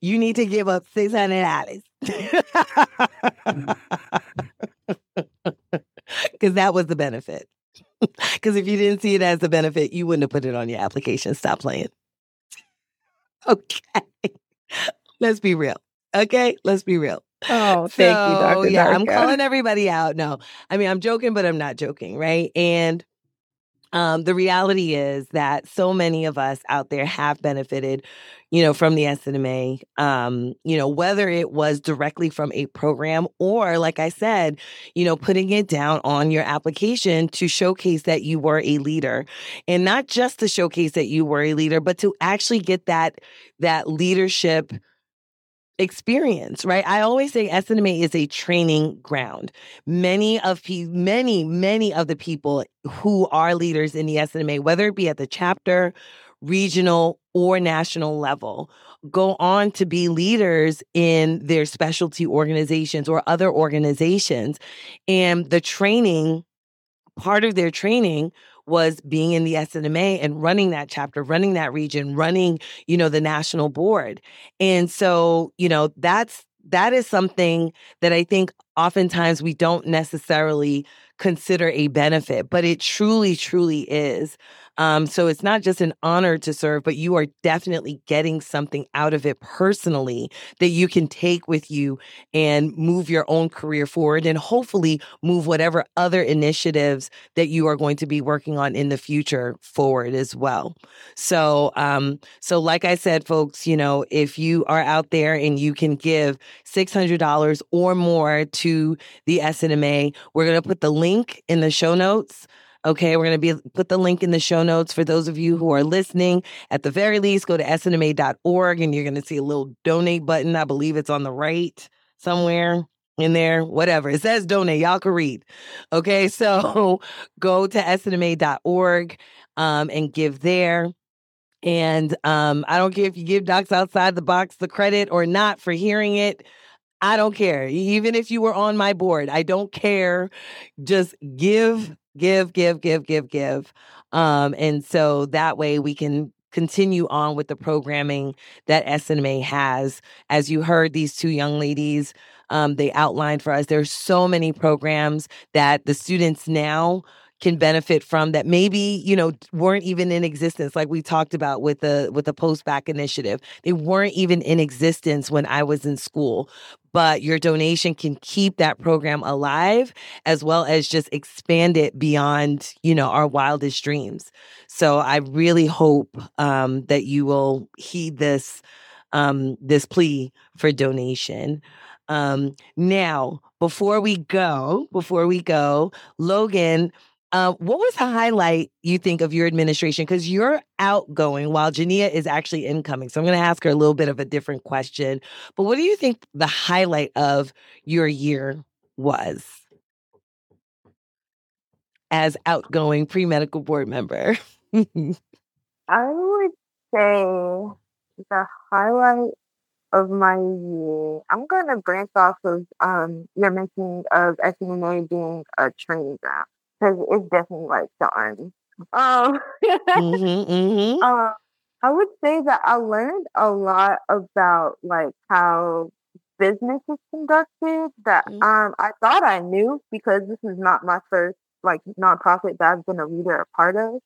you need to give up $600. Because that was the benefit. Because if you didn't see it as a benefit, you wouldn't have put it on your application. Stop playing. Okay. Let's be real. Okay. Let's be real. Oh, thank so, you, Dr. Yeah, I'm calling everybody out. No, I mean, I'm joking, but I'm not joking. Right. And um, the reality is that so many of us out there have benefited, you know, from the SNMA, um, you know, whether it was directly from a program or, like I said, you know, putting it down on your application to showcase that you were a leader. And not just to showcase that you were a leader, but to actually get that, that leadership experience, right? I always say SNMA is a training ground. Many of pe- many many of the people who are leaders in the SNMA, whether it be at the chapter, regional, or national level, go on to be leaders in their specialty organizations or other organizations. And the training, part of their training was being in the SNMA and running that chapter, running that region, running, you know, the national board. And so, you know, that's that is something that I think oftentimes we don't necessarily consider a benefit, but it truly, truly is. Um, so it's not just an honor to serve, but you are definitely getting something out of it personally that you can take with you and move your own career forward and hopefully move whatever other initiatives that you are going to be working on in the future forward as well. So, um, so like I said, folks, you know, if you are out there and you can give $600 or more to the SNMA, we're going to put the link in the show notes. Okay, we're going to be put the link in the show notes for those of you who are listening. At the very least, go to snma.org and you're going to see a little donate button. I believe it's on the right somewhere in there, whatever. It says donate. Y'all can read. Okay, so go to snma.org um, and give there. And um, I don't care if you give Docs Outside the Box the credit or not for hearing it. I don't care. Even if you were on my board, I don't care. Just give, give, give, give, give, give. Um, and so that way we can continue on with the programming that SNMA has. As you heard, these two young ladies, um, they outlined for us, there's so many programs that the students now can benefit from that maybe you know weren't even in existence like we talked about with the with the postbac initiative. They weren't even in existence when i was in school but your donation can keep that program alive as well as just expand it beyond you know our wildest dreams. So i really hope um, that you will heed this um, this plea for donation. Um, now before we go before we go logan uh, what was the highlight you think of your administration? Because you're outgoing while Ja'Nia is actually incoming. So I'm going to ask her a little bit of a different question. But what do you think the highlight of your year was as outgoing pre medical board member? I would say the highlight of my year. I'm gonna branch off of um your mentioning of SNMA being a training ground because it's definitely like the army. Um, mm-hmm, mm-hmm. Uh, I would say that I learned a lot about like how business is conducted that mm-hmm. um I thought I knew because this is not my first like nonprofit that I've been a leader a part of.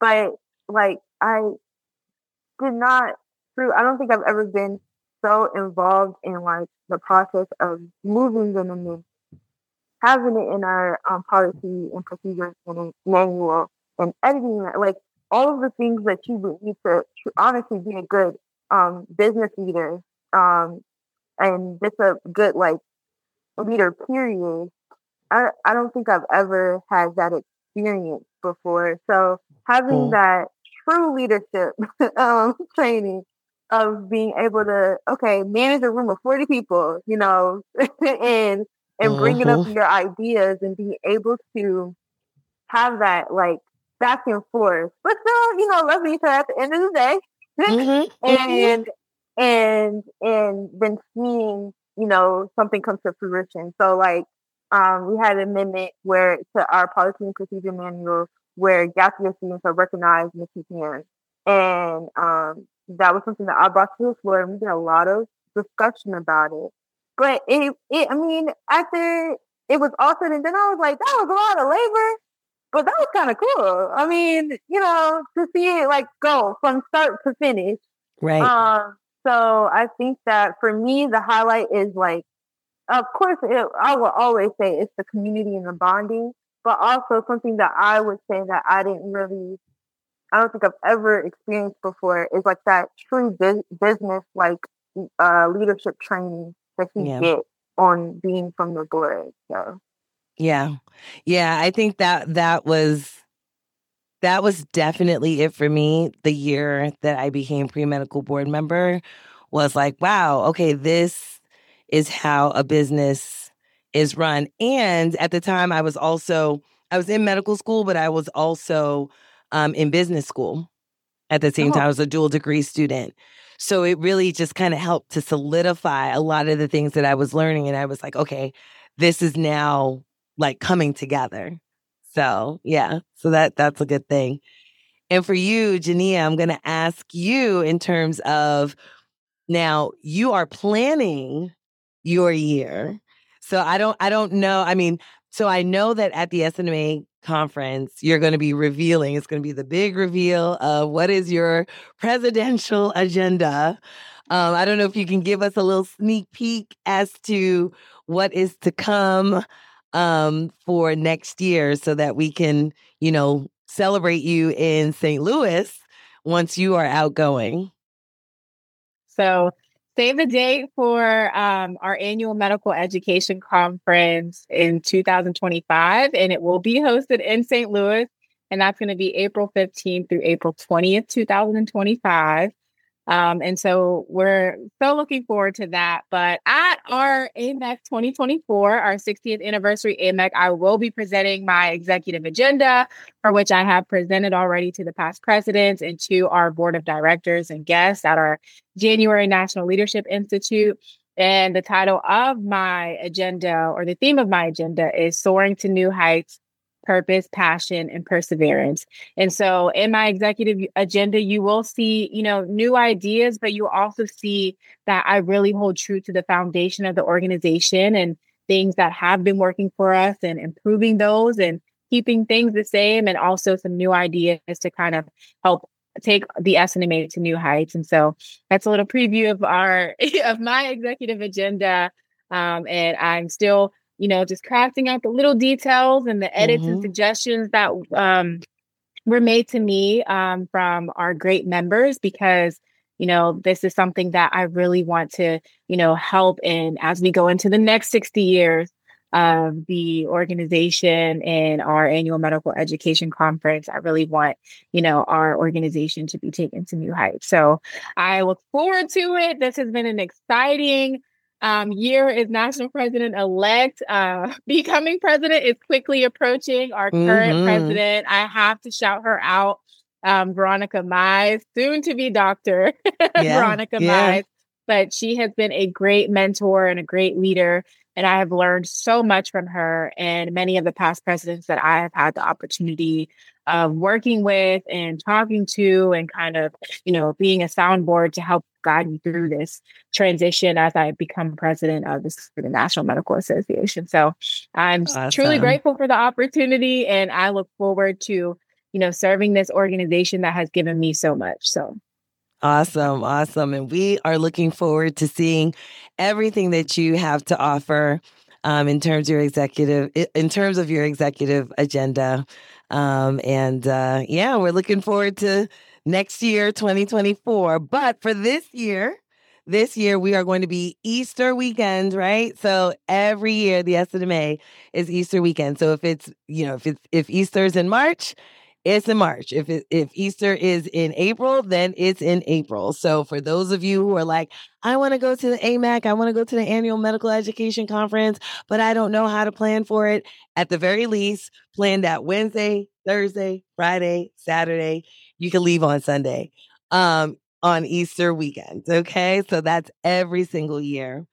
But like I did not through I don't think I've ever been so involved in like the process of moving them in having it in our um, policy and procedures and manual and editing it, like all of the things that you would need to, to honestly be a good um, business leader um, and just a good like leader period I, I don't think i've ever had that experience before so having cool. that true leadership um, training of being able to okay manage a room of 40 people you know and and bringing up mm-hmm. your ideas and being able to have that like back and forth, but still, you know, love each other at the end of the day. Mm-hmm. and and and then seeing, you know, something come to fruition. So like um, we had an amendment where to our policy and procedure manual where gap year students are recognized in the TPN. And um, that was something that I brought to the floor and we did a lot of discussion about it. But it, it, I mean, after it was said and done, I was like, that was a lot of labor, but that was kind of cool. I mean, you know, to see it like go from start to finish. Right. Um, so I think that for me, the highlight is like, of course, it, I will always say it's the community and the bonding, but also something that I would say that I didn't really, I don't think I've ever experienced before is like that true business, like uh, leadership training that you yeah. get on being from the board. So yeah. Yeah. I think that that was that was definitely it for me. The year that I became pre-medical board member was like, wow, okay, this is how a business is run. And at the time I was also I was in medical school, but I was also um, in business school at the same oh. time. I was a dual degree student. So it really just kind of helped to solidify a lot of the things that I was learning. And I was like, okay, this is now like coming together. So yeah, so that that's a good thing. And for you, Ja'Nia, I'm going to ask you in terms of now you are planning your year. So I don't I don't know. I mean, so I know that at the SNMA conference, you're going to be revealing, it's going to be the big reveal of what is your presidential agenda. Um, I don't know if you can give us a little sneak peek as to what is to come um, for next year so that we can, you know, celebrate you in St. Louis once you are outgoing. So save the date for um, our annual medical education conference in 2025, and it will be hosted in St. Louis. And that's going to be April 15th through April 20th, 2025. Um, and so we're so looking forward to that. But at our AMEC 2024, our 60th anniversary AMEC, I will be presenting my executive agenda, for which I have presented already to the past presidents and to our board of directors and guests at our January National Leadership Institute. And the title of my agenda or the theme of my agenda is Soaring to New Heights purpose, passion, and perseverance. And so in my executive agenda, you will see, you know, new ideas, but you also see that I really hold true to the foundation of the organization and things that have been working for us and improving those and keeping things the same and also some new ideas to kind of help take the SNMA to new heights. And so that's a little preview of our of my executive agenda. Um, and I'm still you know, just crafting out the little details and the edits mm-hmm. and suggestions that um, were made to me um, from our great members because, you know, this is something that I really want to, you know, help in as we go into the next 60 years of the organization and our annual medical education conference. I really want, you know, our organization to be taken to new heights. So I look forward to it. This has been an exciting um, year is national president elect. Uh, becoming president is quickly approaching. Our current mm-hmm. president, I have to shout her out, um, Veronica Mize, soon to be Doctor yeah, Veronica yeah. Mize. But she has been a great mentor and a great leader. And I have learned so much from her and many of the past presidents that I have had the opportunity of working with and talking to and kind of, you know, being a soundboard to help guide me through this transition as I become president of this, the National Medical Association. So I'm awesome. truly grateful for the opportunity and I look forward to, you know, serving this organization that has given me so much. So Awesome, awesome. And we are looking forward to seeing everything that you have to offer um, in terms of your executive in terms of your executive agenda. Um, and uh, yeah, we're looking forward to next year, 2024. But for this year, this year we are going to be Easter weekend, right? So every year the SNMA is Easter weekend. So if it's, you know, if it's if Easter's in March, it's in March. If it, if Easter is in April, then it's in April. So for those of you who are like, I want to go to the AMEC, I want to go to the annual medical education conference, but I don't know how to plan for it. At the very least, plan that Wednesday, Thursday, Friday, Saturday. You can leave on Sunday. Um, on Easter weekend. Okay. So that's every single year.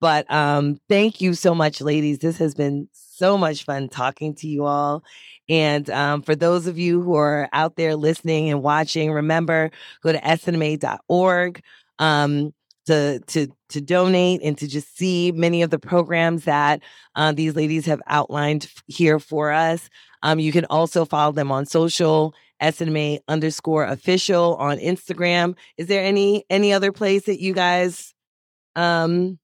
But um, thank you so much, ladies. This has been so much fun talking to you all. And um, for those of you who are out there listening and watching, remember go to snma.org um, to to to donate and to just see many of the programs that uh, these ladies have outlined here for us. Um, you can also follow them on social SNMA underscore official on Instagram. Is there any any other place that you guys um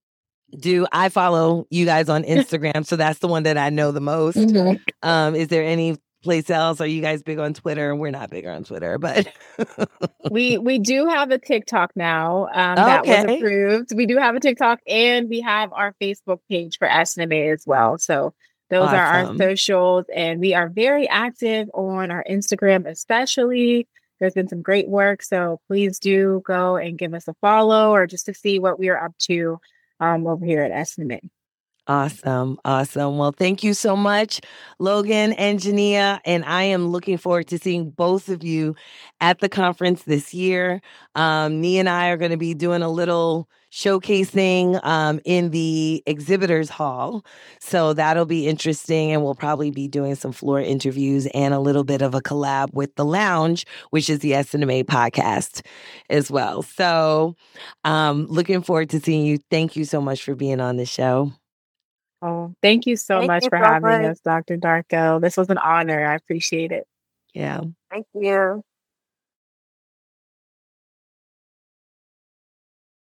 do I follow you guys on Instagram? so that's the one that I know the most. Mm-hmm. Um, is there any place else? Are you guys big on Twitter? We're not big on Twitter, but we we do have a TikTok now um, that okay. was approved. We do have a TikTok, and we have our Facebook page for SNMA as well. So those awesome. are our socials, and we are very active on our Instagram, especially. There's been some great work, so please do go and give us a follow, or just to see what we are up to um, over here at SNMA. Awesome. Awesome. Well, thank you so much, Logan and Ja'Nia. And I am looking forward to seeing both of you at the conference this year. Um, Nii and I are going to be doing a little showcasing um, in the exhibitors hall. So that'll be interesting. And we'll probably be doing some floor interviews and a little bit of a collab with The Lounge, which is the SNMA podcast as well. So um, looking forward to seeing you. Thank you so much for being on the show. Oh, thank you so Thank much you for so having much. us, Dr. Darko. This was an honor. I appreciate it. Yeah. Thank you.